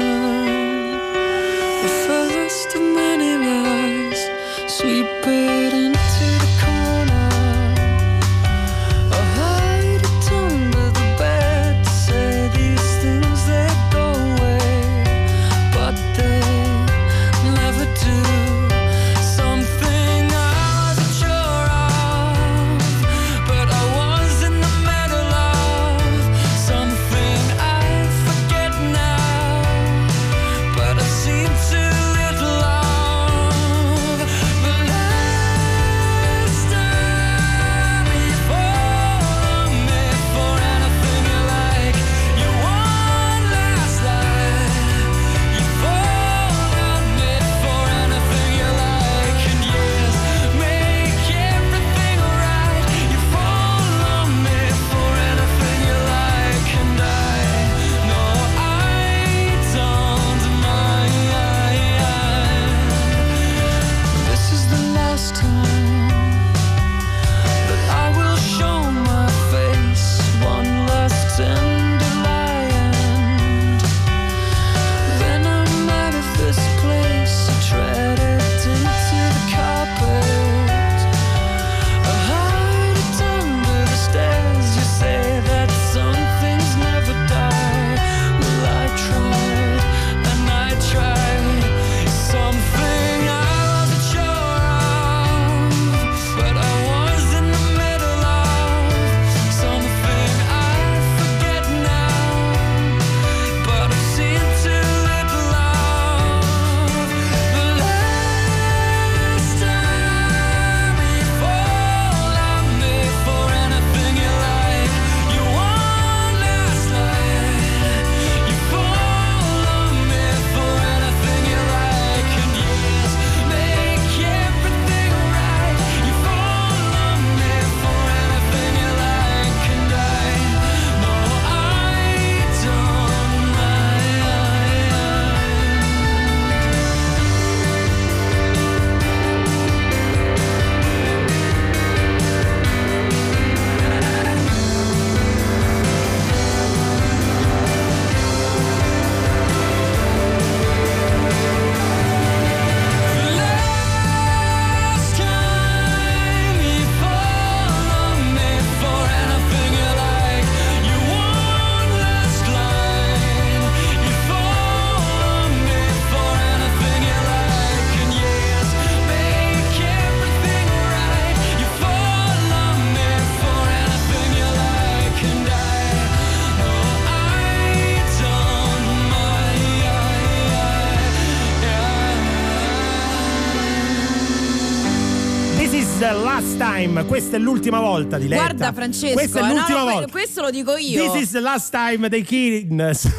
D: time,
C: questa è l'ultima volta di Letta.
B: Guarda Francesco,
C: questa è
B: eh, no,
C: l'ultima
B: no,
C: volta.
B: questo lo dico io.
C: This is the last time dei Kirin su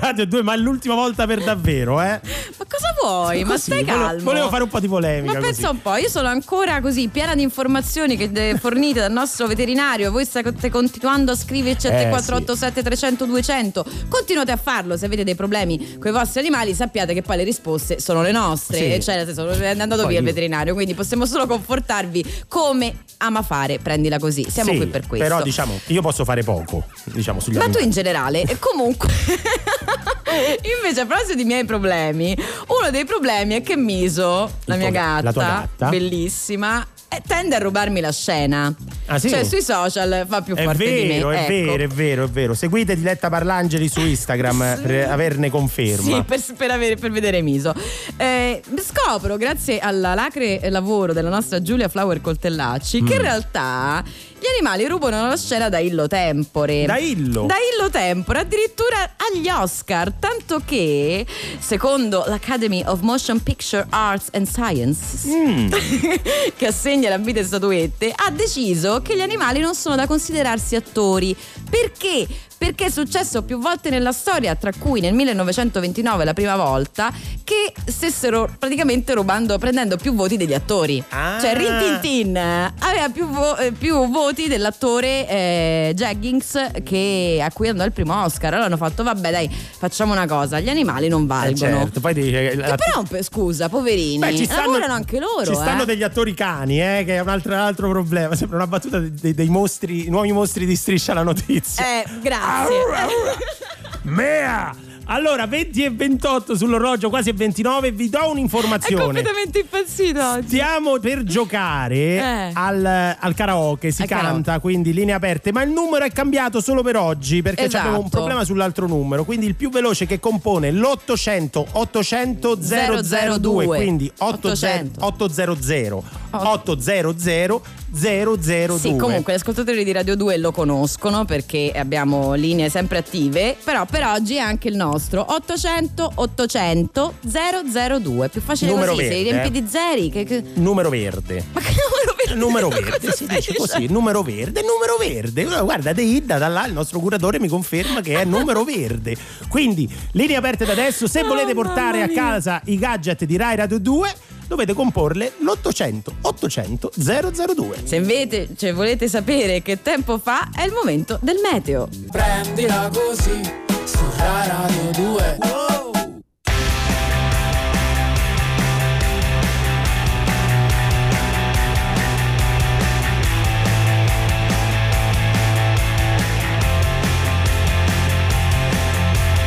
C: Radio 2, ma è l'ultima volta per davvero, eh?
B: Vuoi? Ma stai calmo.
C: Volevo fare un po' di polemica
B: Ma
C: così.
B: pensa un po', io sono ancora così piena di informazioni che fornite dal nostro veterinario. Voi state continuando a scriverci a
C: Eh,
B: 3487 300 200. Continuate a farlo. Se avete dei problemi con i vostri animali, sappiate che poi le risposte sono le nostre.
C: Sì.
B: E cioè, nel senso, è andato
C: Poi
B: via il
C: io-
B: veterinario. Quindi possiamo solo confortarvi come ama fare, prendila così. Siamo
C: Sì,
B: qui per questo.
C: Però diciamo, io posso fare poco, diciamo, sugli
B: Ma tu
C: animali.
B: in generale, comunque. Invece, a proposito di miei problemi, uno dei problemi è che Miso, la mia gatta,
C: la gatta?
B: bellissima, eh, tende a rubarmi la scena.
C: Ah, sì?
B: Cioè, sui social fa più
C: È
B: forte di me.
C: vero, è
B: ecco.
C: vero, è vero, è vero. Seguite Diletta Parlangeli su Instagram per averne conferma.
B: Sì, per, per avere- per vedere Miso. Eh, scopro, grazie all'alacre lavoro della nostra Giulia Flower Coltellacci,
C: Mm.
B: che in realtà gli animali rubano la scena da Illo Tempore.
C: Da Illo?
B: Da Illo Tempore, addirittura agli Oscar. Tanto che, secondo l'Academy of Motion Picture Arts and Science,
C: Mm.
B: che assegna la vita e statuette, ha deciso che gli animali non sono da considerarsi attori. Perché? Perché è successo più volte nella storia, tra cui nel 1929 la prima volta, che stessero praticamente rubando, prendendo più voti degli attori.
C: Ah.
B: Cioè Rin Tin Tin aveva più, vo- eh, più voti dell'attore eh, Jeggings che, a cui andò il primo Oscar. Allora hanno fatto, vabbè dai, facciamo una cosa, gli animali non
C: Eh,
B: valgono.
C: certo, poi dice che
B: Che
C: la-
B: però, pe- scusa, poverini,
C: Beh, ci stanno,
B: lavorano anche loro.
C: Ci stanno
B: eh.
C: degli attori cani, eh, che è un altro, altro problema. Sembra una battuta dei, dei- dei mostri, nuovi mostri di striscia la notizia.
B: Eh, grazie.
C: Mea! Allora, 20 e 28 sull'orologio, quasi e 29, vi do
B: È
C: un'informazione.
B: completamente impazzito oggi.
C: Stiamo per giocare
B: Eh.
C: al, al karaoke, si
B: Al
C: canta,
B: karaoke.
C: quindi linee aperte, ma il numero è cambiato solo per oggi perché
B: Esatto.
C: abbiamo un problema sull'altro numero, quindi il più veloce che compone l'800 800 002, quindi 800 800 800 002.
B: Sì, comunque gli ascoltatori di Radio 2 lo conoscono perché abbiamo linee sempre attive, però per oggi è anche il nostro 800 800 002, più facile
C: Numero
B: così, se
C: verde,
B: li riempi di zeri che, che-
C: Numero verde.
B: Ma che numero verde?
C: Numero verde, si dice così, numero verde, numero verde. Guarda, Deidda da là, il nostro curatore mi conferma che è numero verde. Quindi, linee aperte da adesso, se
B: Oh,
C: volete portare a casa i gadget di Rai Radio 2, dovete comporle l'800 800 002.
B: Se invece cioè, volete sapere che tempo fa, è il momento del meteo.
A: Prendila così su Radio 2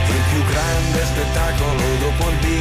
K: Il più grande spettacolo dopo il più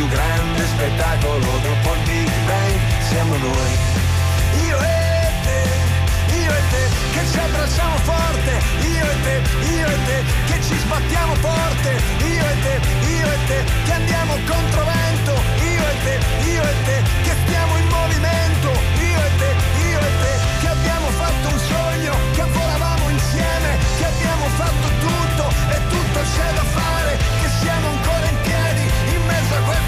K: più grande spettacolo dopo il Big Bang, siamo noi. Io e te, io e te, che ci abbracciamo forte, io e te, io e te, che ci sbattiamo forte, io e te, io e te, che andiamo contro vento, io e te, io e te, che stiamo in movimento, io e te, io e te, che abbiamo fatto un sogno, che volavamo insieme, che abbiamo fatto tutto e tutto c'è da fare, che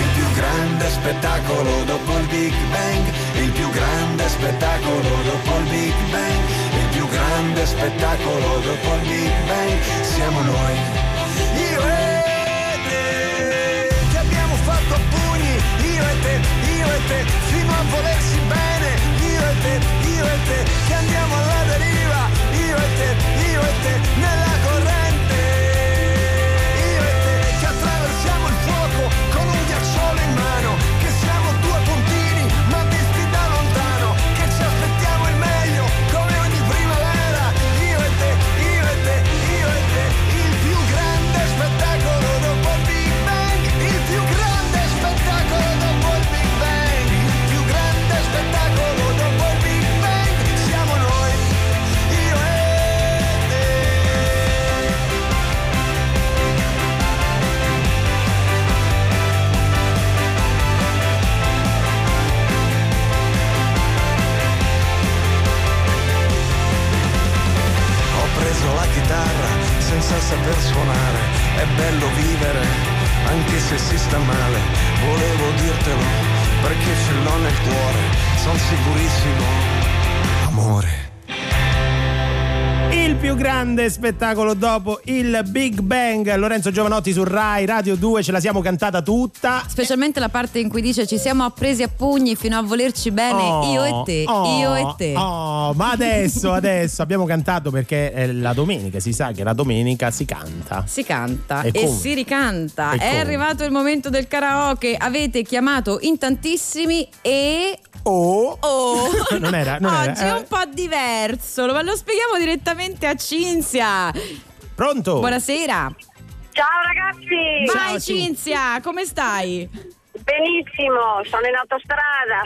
K: Il più grande spettacolo dopo il Big Bang, il più grande spettacolo dopo il Big Bang, il più grande spettacolo dopo il Big Bang, siamo noi. Io e te, che abbiamo fatto a pugni, io e te, io e te, fino a volersi senza saper suonare, è bello vivere, anche se si sta male. Volevo dirtelo perché ce l'ho nel cuore, sono sicurissimo. Amore.
C: Più grande spettacolo dopo il Big Bang. Lorenzo Giovanotti su Rai Radio 2, ce la siamo cantata tutta.
B: Specialmente la parte in cui dice ci siamo appresi a pugni fino a volerci bene
C: Oh,
B: io e te,
C: oh,
B: io e te.
C: oh, ma adesso, adesso abbiamo cantato perché è la domenica, si sa che la domenica si canta.
B: Si canta
C: E
B: e, si ricanta.
C: E
B: È
C: come?
B: arrivato il momento del karaoke. Avete chiamato in tantissimi e.
C: Oh!
B: Oh!
C: Non era, non era,
B: Oggi è
C: eh.
B: un po' diverso, ma lo spieghiamo direttamente a Cinzia.
C: Pronto?
B: Buonasera.
L: Ciao ragazzi!
B: Vai Cinzia, come stai?
L: Benissimo, sono in autostrada.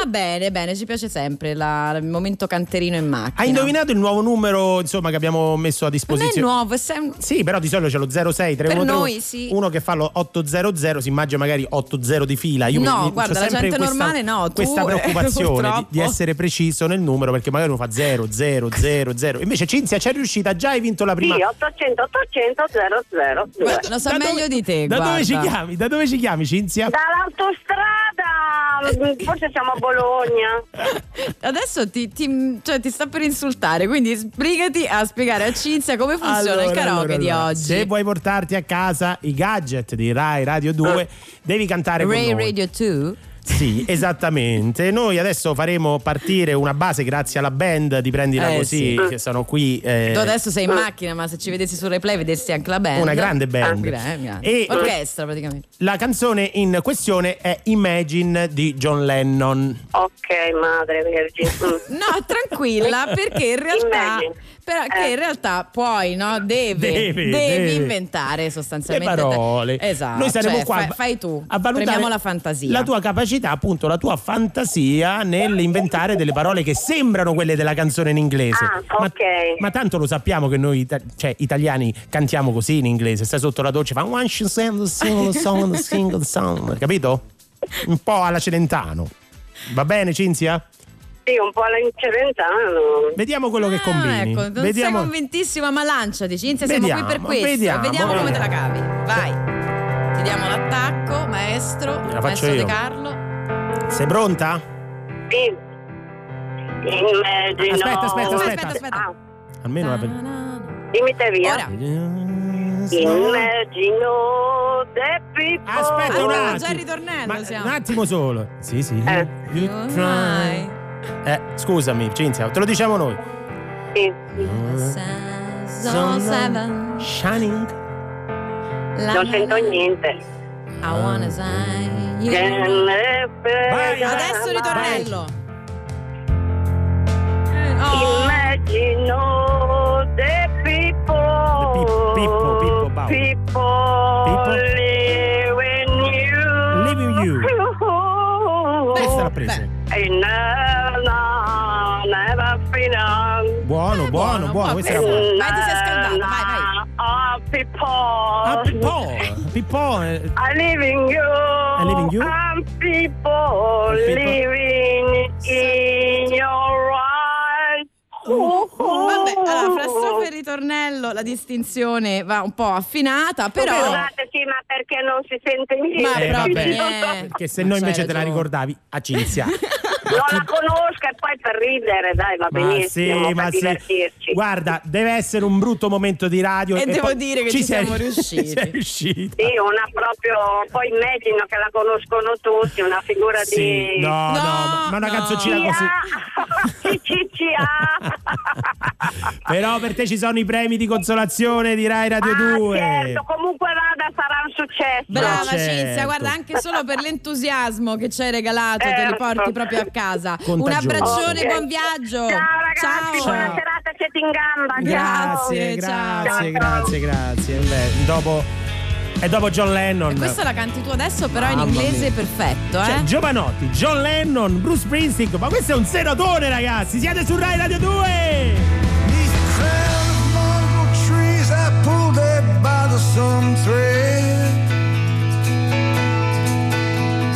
B: Ah, bene, bene, ci piace sempre la- il momento canterino in macchina.
C: Hai indovinato il nuovo numero insomma, che abbiamo messo a
B: Non è
C: disposizione?
B: nuovo, è sem-
C: Sì, però di solito c'è lo 06
B: Per
C: 313
B: noi, sì.
C: uno che fa lo 800, si immagina magari 80 di fila. Io
B: No,
C: mi-
B: guarda,
C: c'ho
B: la
C: sempre
B: gente
C: questa,
B: normale no, tu,
C: Questa
B: eh,
C: preoccupazione di,
B: purtroppo.
C: di essere preciso nel numero perché magari uno fa 0 0 0 0. Invece Cinzia c'è riuscita, già hai vinto la prima.
L: Sì, 800 800 002.
B: Guarda, lo sa
C: Da
B: meglio
C: dove-
B: di te.
C: Da dove
B: guarda.
C: ci chiami? Da dove ci chiami Cinzia?
L: Dall'autostrada, forse siamo a Bologna.
B: Adesso ti, ti- cioè, ti sta per insultare, quindi sbrigati a spiegare a Cinzia come funziona il
C: Allora,
B: karaoke
C: allora,
B: di
C: allora.
B: oggi.
C: Se vuoi portarti a casa i gadget di Rai Radio 2, devi cantare
B: Ray
C: con noi.
B: Radio 2?
C: Sì, esattamente. Noi adesso faremo partire una base grazie alla band di Prendila
B: Eh,
C: Così,
B: sì.
C: che sono qui. eh,
B: Tu adesso sei in macchina, ma se ci vedessi sul replay vedessi anche la band.
C: Una grande band.
B: Ah, gra- grande.
C: E-
B: Orchestra praticamente.
C: La canzone in questione è Imagine di John Lennon.
L: Ok, madre vergine.
B: No, tranquilla, perché in realtà.
L: Immagine.
B: Però, che in realtà poi no, deve,
C: Deve,
B: devi
C: deve.
B: inventare sostanzialmente
C: Le parole.
B: Esatto.
C: Noi saremo
B: cioè,
C: qua
B: fai, fai tu.
C: a valutare
B: la fantasia.
C: La tua capacità, appunto, la tua fantasia nell'inventare delle parole che sembrano quelle della canzone in inglese.
L: Ah,
C: Ma-
L: ok.
C: Ma, tanto lo sappiamo che noi cioè, italiani cantiamo così in inglese. Stai sotto la doccia e fa one she sing the single song, the single song. Capito? Un po' alla Celentano. Va bene, Cinzia?
L: Sì, un po' alla Celentano.
C: Vediamo quello che
B: Ah,
C: combini.
B: ecco, non sei
C: Vediamo.
B: convintissima, ma lanciati, Cinzia, siamo
C: Vediamo,
B: qui per questo.
C: vediamo.
B: come te la cavi. Vai. Ti diamo l'attacco, maestro.
C: La faccio
B: maestro
C: io.
B: De Carlo.
C: Sei pronta?
L: Sì. Immagino.
C: Aspetta, aspetta, aspetta.
B: Aspetta, aspetta.
L: Ah,
C: Almeno una
L: dimmi te via.
B: Ora.
L: Immagino the people.
C: Aspetta un attimo.
B: già il ritornello
C: Ma-
B: siamo.
C: un attimo solo. Sì, sì.
L: Eh.
C: You try. Eh, scusami, Cinzia, te lo diciamo noi.
L: Sì.
B: Seven.
C: Shining.
L: Non sento niente.
B: I wanna sign you.
C: Vai,
B: Adesso ritornello. Oh.
L: Immagino the people.
C: The pe- people, people, bow.
L: People
C: People.
L: living you.
C: Living you. Questa l'ha presa.
L: Freedom.
C: Buono, buono, buono. Questa era buona.
B: Vai, ti sei scaldato, vai, vai.
L: Ah, people.
C: Ah, Pippo. Pippo. eh,
L: I live in you.
C: I live in you.
L: And people- living in your eyes.
B: Vabbè, allora, fra strofa e ritornello la distinzione va un po' affinata, però.
L: Scusate, sì, ma perché non si sente niente?
B: Ma
C: Eh, vabbè. Perché se no invece
B: C'hai
C: te la ricordavi a Cinzia.
L: Non la conosco e poi per ridere, dai, va
C: Ma
L: benissimo,
C: sì,
L: per
C: ma sì.
L: divertirci.
C: Guarda, deve essere un brutto momento di radio.
B: E devo
C: poi
B: dire che ci
C: sei-
B: siamo riusciti.
C: sei riuscita.
L: Sì, una proprio, poi immagino che la conoscono tutti, una figura
C: Sì,
L: di...
C: no, no,
B: No,
C: ma- ma una
B: no.
C: canzoncina così.
L: Chi CCA.
C: Però per te ci sono i premi di consolazione di Rai Radio 2.
L: Certo, comunque vada sarà un successo.
B: Brava
C: certo.
B: Cinzia, guarda anche solo per l'entusiasmo che ci hai regalato, te li
L: Certo.
B: porti proprio a casa. Un
C: Contagioso.
B: abbraccione,
L: Ok.
B: buon viaggio.
L: Ciao ragazzi,
B: Ciao.
L: buona serata, siete in gamba.
C: Grazie,
B: ciao.
C: grazie, grazie, grazie. Beh, dopo e dopo John Lennon.
B: Questa la canti tu adesso, però in
C: Mamma
B: inglese
C: mia.
B: perfetto, eh?
C: Cioè, Giovanotti, John Lennon, Bruce Springsteen, ma questo è un senatore, ragazzi! Siete su Rai Radio 2!
M: crown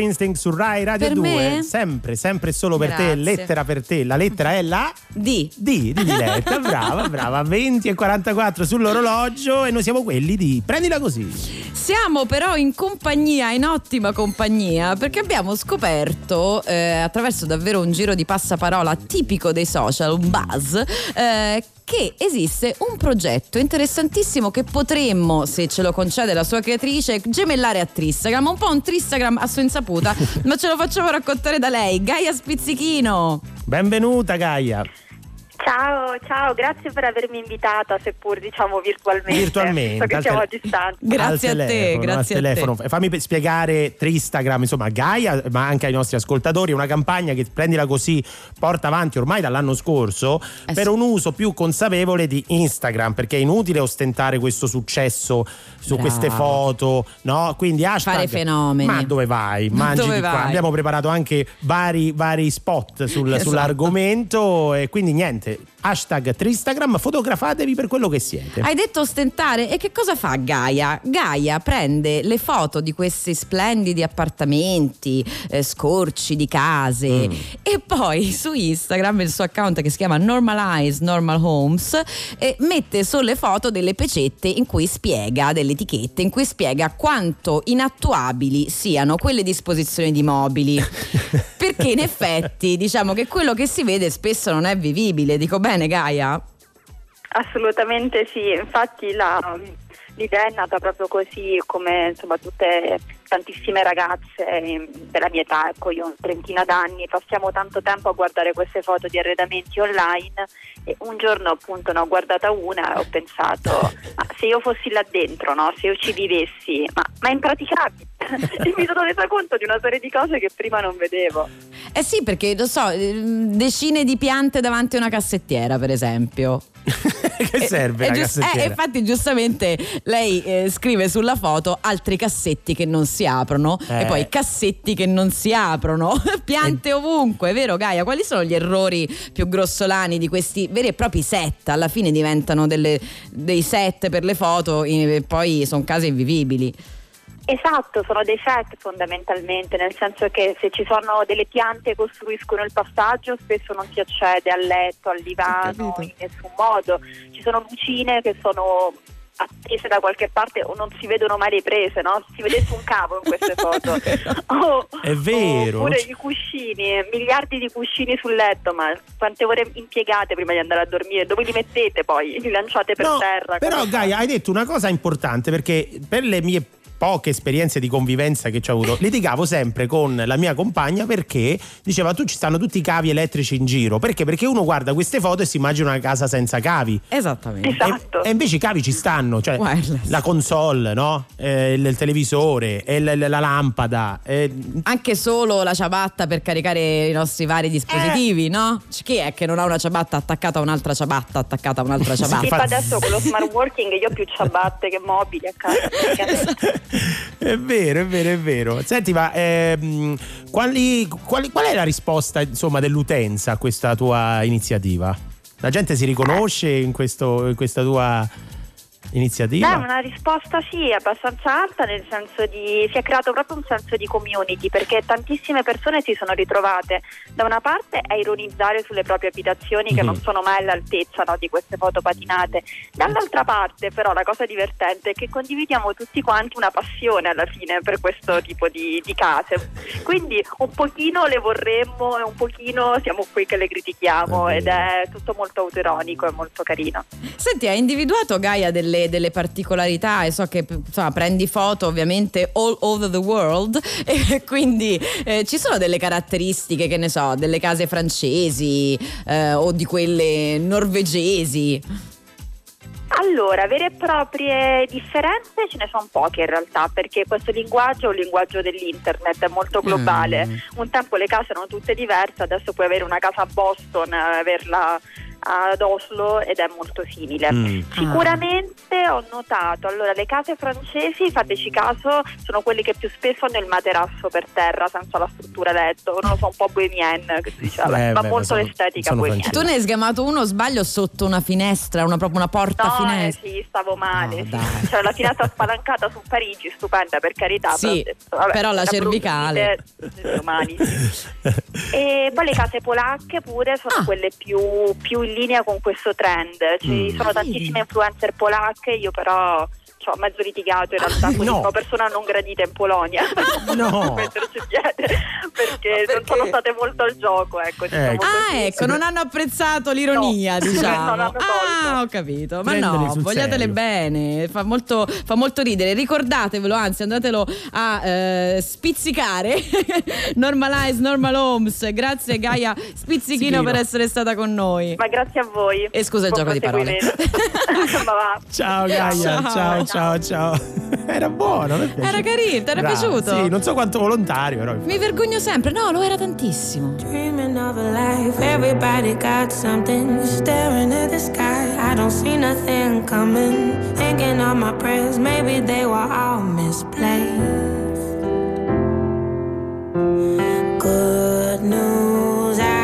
C: Springsteen su Rai Radio
B: Per
C: 2.
B: me?
C: Sempre, sempre solo per te. Lettera per te. La lettera è la
B: D.
C: D di Diletta. brava, brava. 20 e 44 sull'orologio e noi siamo quelli di Prendila così.
B: Siamo però in compagnia, in ottima compagnia, perché abbiamo scoperto, eh, attraverso davvero un giro di passaparola tipico dei social, un buzz, eh, che esiste un progetto interessantissimo che potremmo, se ce lo concede la sua creatrice, gemellare a Tristagram. Un po' un Tristagram a sua insaputa, ma ce lo facciamo raccontare da lei, Gaia Spizzichino.
C: Benvenuta Gaia.
N: Ciao, ciao, grazie per avermi invitata, seppur diciamo virtualmente.
C: Virtualmente,
N: So siamo a distanza.
C: al telefono, al telefono. Fammi pe- spiegare Tristagram, insomma, Gaia, ma anche ai nostri ascoltatori, una campagna che prendila così porta avanti ormai dall'anno scorso
B: Eh
C: per un uso più consapevole di Instagram, perché è inutile ostentare questo successo su
B: Bravo.
C: queste foto, no? Quindi hashtag
B: Fare fenomeni.
C: Ma dove vai? Mangi
B: Dove
C: di qua.
B: vai?
C: Abbiamo preparato anche vari, vari spot sul-
B: Esatto.
C: sull'argomento e quindi niente, it hashtag Tristagram, fotografatevi per quello che siete.
B: Hai detto ostentare e che cosa fa Gaia? Gaia prende le foto di questi splendidi appartamenti, eh, scorci di case
C: Mm.
B: e poi su Instagram il suo account che si chiama Normalize Normal Homes eh, mette solo le foto delle pecette in cui spiega, delle etichette, in cui spiega quanto inattuabili siano quelle disposizioni di mobili. Perché in effetti diciamo che quello che si vede spesso non è vivibile. Dico bene Gaia?
N: Assolutamente sì, infatti la- l'idea è nata proprio così come insomma tutte tantissime ragazze eh, della mia età, ecco io ho trentina d'anni, passiamo tanto tempo a guardare queste foto di arredamenti online e un giorno appunto ne ho guardata una e ho pensato ma se io fossi là dentro, no? se io ci vivessi, ma, ma è impraticabile e mi sono resa conto di una serie di cose che prima non vedevo.
B: Eh sì, perché lo so, eh, decine di piante davanti a una cassettiera, per esempio.
C: che serve
B: Eh,
C: la
B: gius-
C: cassettiera?
B: eh, infatti, giustamente lei eh, scrive sulla foto altri cassetti che non si aprono
C: Eh.
B: e poi cassetti che non si aprono, piante ovunque, vero Gaia? Quali sono gli errori più grossolani di questi veri e propri set? Alla fine diventano delle- dei set per le foto e poi sono case invivibili.
N: Esatto, sono dei set fondamentalmente, nel senso che se ci sono delle piante che costruiscono il passaggio spesso non si accede al letto, al divano, in nessun modo. Ci sono lucine che sono attese da qualche parte o non si vedono mai riprese, no? Si vedesse un cavo in queste foto. O-
C: È vero.
N: Oppure i cuscini, miliardi di cuscini sul letto, ma quante ore impiegate prima di andare a dormire? Dove li mettete poi? Li lanciate per
C: No,
N: terra?
C: Però
N: Come
C: Gaia hai detto una cosa importante perché per le mie poche esperienze di convivenza che ci ho avuto litigavo sempre con la mia compagna perché diceva tu ci stanno tutti i cavi elettrici in giro perché? Perché uno guarda queste foto e si immagina una casa senza cavi
B: Esattamente.
N: Esatto.
C: e, e invece i cavi ci stanno cioè la console no? Eh, il, il televisore e l- l- la lampada eh,
B: Anche solo la ciabatta per caricare i nostri vari dispositivi, no? C- Chi è che non ha una ciabatta attaccata a un'altra ciabatta attaccata a un'altra
N: Sì,
B: ciabatta?
N: ma adesso con lo smart working io ho più ciabatte che mobili a casa.
C: È vero, è vero, è vero. Senti, ma ehm, quali- quali- qual è la risposta insomma, dell'utenza a questa tua iniziativa? La gente si riconosce in, questo- in questa tua iniziativa?
N: Beh, una risposta sì, abbastanza alta, nel senso di si è creato proprio un senso di community perché tantissime persone si sono ritrovate da una parte a ironizzare sulle proprie abitazioni che
O: Mhm.
N: non sono mai all'altezza no, di queste foto patinate, dall'altra parte però la cosa divertente è che condividiamo tutti quanti una passione alla fine per questo tipo di, di case, quindi un pochino le vorremmo e un pochino siamo qui che le critichiamo ed è tutto molto autoironico e molto carino.
B: Senti, hai individuato Gaia delle, delle particolarità e so che insomma, prendi foto ovviamente all over the world e quindi eh, ci sono delle caratteristiche, che ne so, delle case francesi eh, o di quelle norvegesi.
N: Allora, vere e proprie differenze ce ne sono poche in realtà, perché questo linguaggio è un linguaggio dell'internet, è molto globale.
O: Mm.
N: Un tempo le case erano tutte diverse, adesso puoi avere una casa a Boston, eh, averla ad Oslo ed è molto simile.
O: Mm.
N: Sicuramente ho notato, allora le case francesi, fateci caso, sono quelle che più spesso hanno il materasso per terra senza la struttura letto, non lo so, un po' bohemienne, che si dice, vabbè,
B: Eh,
N: ma
B: beh,
N: molto
B: sono-
N: l'estetica bohemienne.
B: Tu ne hai sgamato uno, sbaglio, sotto una finestra, una, proprio una porta
N: No, eh,
B: finestra.
N: sì, stavo male.
B: No,
N: sì. C'era la finestra spalancata su Parigi, stupenda per carità.
B: Sì,
N: però, vabbè,
B: però la cervicale.
N: Domani. e poi le case polacche pure sono
B: Ah.
N: quelle più, più in linea con questo trend. Ci
C: Mm.
N: sono tantissime influencer polacche, io però ci ho mezzo litigato in realtà con
C: No.
N: una persona non gradita in Polonia.
C: No.
N: piede perché, non sono state molto al gioco, ecco. diciamo
C: Ecco.
B: Ah,
N: così.
B: ecco, non hanno apprezzato l'ironia,
N: No.
B: diciamo. Ah, ho capito. Ma
C: Prendeli
B: no, vogliatele
C: serio.
B: bene, fa molto, fa molto ridere. Ricordatevelo, anzi, andatelo a eh, spizzicare. Normalize Normal Homes. Grazie Gaia Spizzichino per essere stata con noi.
N: Ma grazie a voi.
B: E scusa il gioco di parole.
C: Ciao Gaia, ciao ciao ciao. Era buono.
B: Era carino, ti era piaciuto?
C: Sì, non so quanto volontario, però.
B: Mi vergogno sempre, no, lo era tantissimo.
O: Dreaming of a life, everybody got something. Staring at the sky, I don't see nothing coming. Thinking of my prayers, maybe they were all misplaced. Good news, I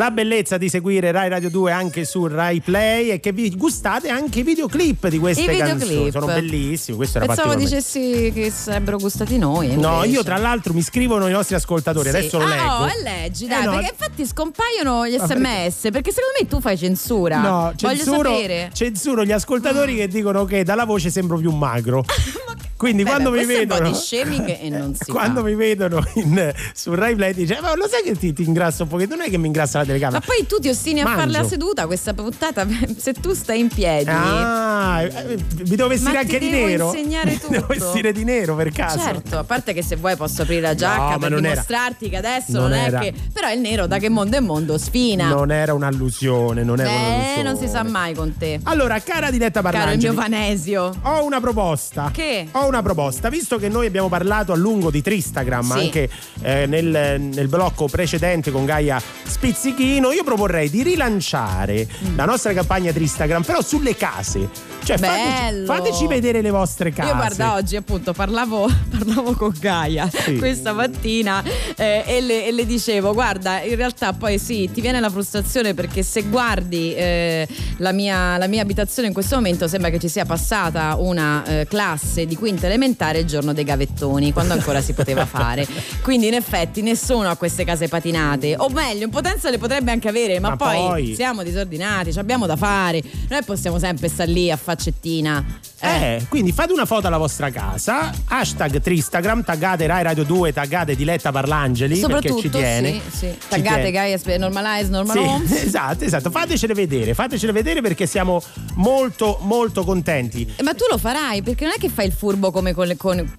C: La bellezza di seguire Rai Radio 2 anche su Rai Play e che vi gustate anche i videoclip di queste canzoni. Sono bellissimi. Questo era
B: Pensavo dicessi che sarebbero gustati noi.
C: No,
B: invece.
C: io tra l'altro mi scrivono i nostri ascoltatori,
B: Sì.
C: adesso lo
B: ah,
C: leggo.
B: Oh, e leggi, dai,
C: Eh, no.
B: perché infatti scompaiono gli sms, perché... secondo me tu fai censura.
C: No,
B: Voglio
C: censuro,
B: sapere. Mm.
C: censuro gli ascoltatori che dicono che dalla voce sembro più magro. Quindi
B: Beh,
C: quando
B: beh,
C: mi vedono
B: di shaming e non si
C: quando mi vedono in, su Rai Play dice "Ma lo sai che ti, ti ingrasso un pochettino? Non è che mi ingrassa la
B: Ma
C: telecamera".
B: poi tu ti ostini a
C: Mangio.
B: farla seduta questa puntata se tu stai in piedi.
C: Ah, eh, mi devo vestire
B: Ma
C: anche di nero.
B: insegnare
C: Mi devo
B: tutto.
C: vestire di nero per caso.
B: Certo, a parte che se vuoi posso aprire la giacca
C: No, ma
B: per
C: non era-
B: dimostrarti che adesso
C: non
B: non, è
C: era-
B: che. Però il nero da che mondo è mondo sfina.
C: Non era un'allusione, non era
B: eh,
C: un'allusione.
B: non si sa mai con te.
C: Allora, cara Diletta
B: Caro il mio Vanesio.
C: ho una proposta.
B: Che?
C: Ho una proposta, visto che noi abbiamo parlato a lungo di Tristagram
B: Sì.
C: anche eh, nel, nel blocco precedente con Gaia Spizzichino, io proporrei di rilanciare
B: Mm.
C: la nostra campagna Tristagram, però sulle case. Cioè, fateci, fateci vedere le vostre case.
B: Io guarda oggi appunto parlavo, parlavo con Gaia
C: Sì.
B: questa mattina eh, e, le, e le dicevo guarda in realtà poi sì ti viene la frustrazione perché se guardi eh, la, mia, la mia abitazione in questo momento sembra che ci sia passata una eh, classe di quinta elementare il giorno dei gavettoni quando ancora si poteva fare quindi in effetti nessuno ha queste case patinate o meglio in potenza le potrebbe anche avere ma,
C: Ma
B: poi,
C: poi-
B: siamo disordinati ci abbiamo da fare noi possiamo sempre stare lì a faccettina.
C: Eh, quindi fate una foto alla vostra casa, hashtag Tristagram, taggate Rai Radio 2, taggate Diletta Parlangeli perché ci tiene.
B: sì, sì. Taggate. Gaia Normalize, Normal
C: Sì,
B: Homes.
C: esatto, esatto. Fatecele vedere, fatecele vedere perché siamo molto, molto contenti.
B: Eh, Ma tu lo farai perché non è che fai il furbo come con, le- con-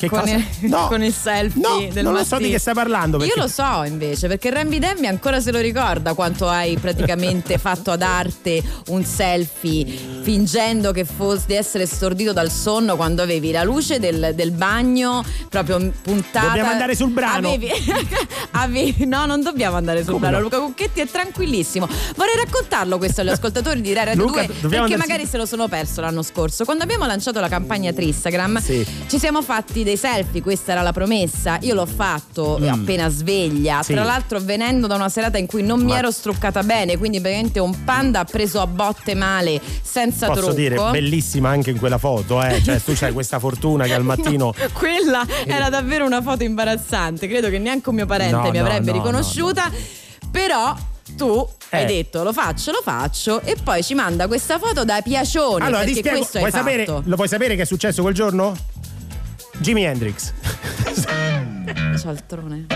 C: Che
B: con
C: cosa?
B: il,
C: No.
B: con il selfie
C: No,
B: del
C: non lo so di che stai parlando, perché-
B: Io lo so invece, perché Rambi Demmi ancora se lo ricorda quanto hai praticamente fatto ad arte un selfie fingendo che fosse di essere stordito dal sonno quando avevi la luce del, del bagno proprio puntata.
C: Dobbiamo andare sul brano.
B: Avevi, avevi- no, non dobbiamo andare sul
C: Come
B: brano.
C: no?
B: Luca Cucchetti è tranquillissimo. Vorrei raccontarlo questo agli ascoltatori di
C: Luca,
B: 2
C: dobbiamo
B: perché magari se lo sono perso l'anno scorso. Quando abbiamo lanciato la campagna Tristagram
C: Sì.
B: ci siamo fatti dei selfie, questa era la promessa. Io l'ho fatto
C: Mm.
B: appena sveglia.
C: Sì.
B: Tra l'altro, venendo da una serata in cui non mi
C: Ma-
B: ero struccata bene, quindi praticamente un panda preso a botte male, senza
C: Posso
B: trucco.
C: dire, bellissima anche in quella foto, eh. Cioè, tu c'hai questa fortuna che al mattino.
B: No, quella era davvero una foto imbarazzante. Credo che neanche un mio parente
C: No,
B: mi avrebbe
C: no,
B: riconosciuta. Però tu hai
C: Eh.
B: detto lo faccio, lo faccio e poi ci manda questa foto da piacione
C: Allora,
B: perché
C: spiego,
B: questo
C: vuoi
B: hai
C: sapere, lo vuoi sapere che è successo quel giorno? Jimi Hendrix.
B: Cialtrone.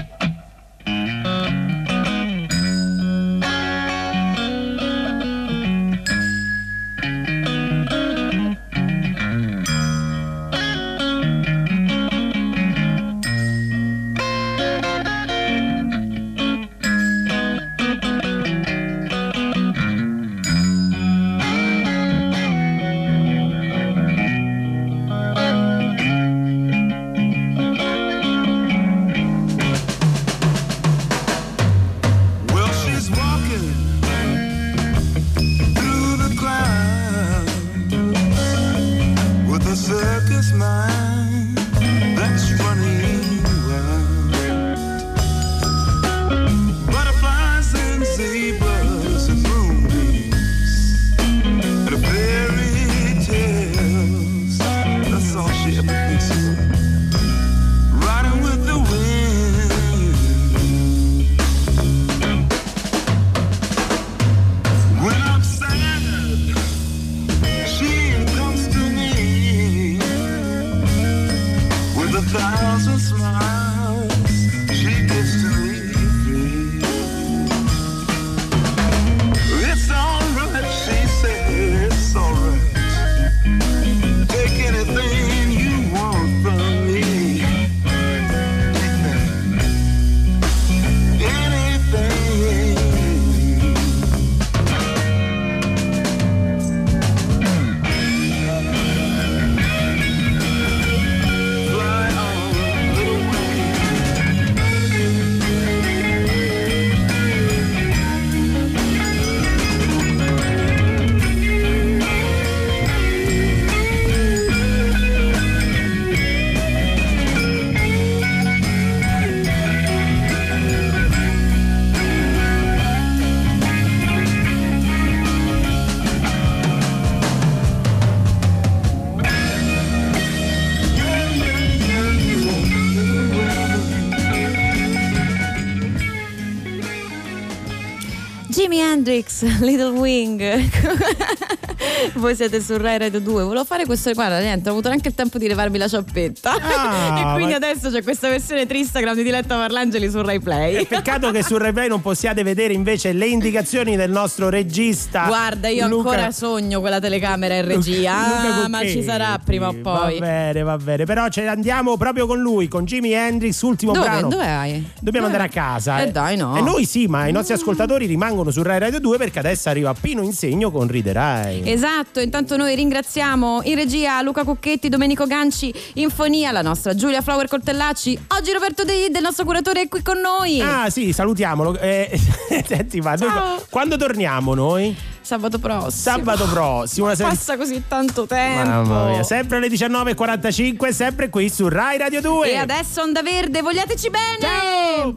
M: Little Wing.
B: Voi siete su Rai Radio 2. Volevo fare questo. Guarda, niente, ho avuto neanche il tempo di levarmi la cioppetta.
C: Ah,
B: e quindi
C: ma-
B: adesso c'è questa versione Tristagram di Diletta Parlangeli su Rai Play.
C: Peccato che su replay non possiate vedere invece le indicazioni del nostro regista.
B: Guarda, io
C: Luca-
B: ancora sogno quella telecamera in regia.
C: Luca
B: Ah, ma ci sarà prima o poi.
C: Va bene, va bene. Però ce ne andiamo proprio con lui, con Jimi Hendrix, ultimo
B: Dove?
C: brano.
B: Dove hai?
C: Dobbiamo
B: Dove-
C: andare a casa.
B: Eh dai, no.
C: E noi sì, ma i nostri ascoltatori rimangono su Rai Radio 2 perché adesso arriva Pino Insegno con Riderai.
B: Esatto, intanto noi ringraziamo in regia Luca Cucchetti, Domenico Ganci, in fonia la nostra Giulia Flower Coltellacci. Oggi Roberto De, del nostro curatore è qui con noi.
C: Ah sì, salutiamolo. Eh, senti, ma noi- quando torniamo noi?
B: Sabato prossimo.
C: Sabato prossimo. Una
B: Passa così tanto tempo.
C: Mamma mia, sempre alle 19.45, sempre qui su Rai Radio 2.
B: E adesso Onda Verde, vogliateci bene!
C: Ciao!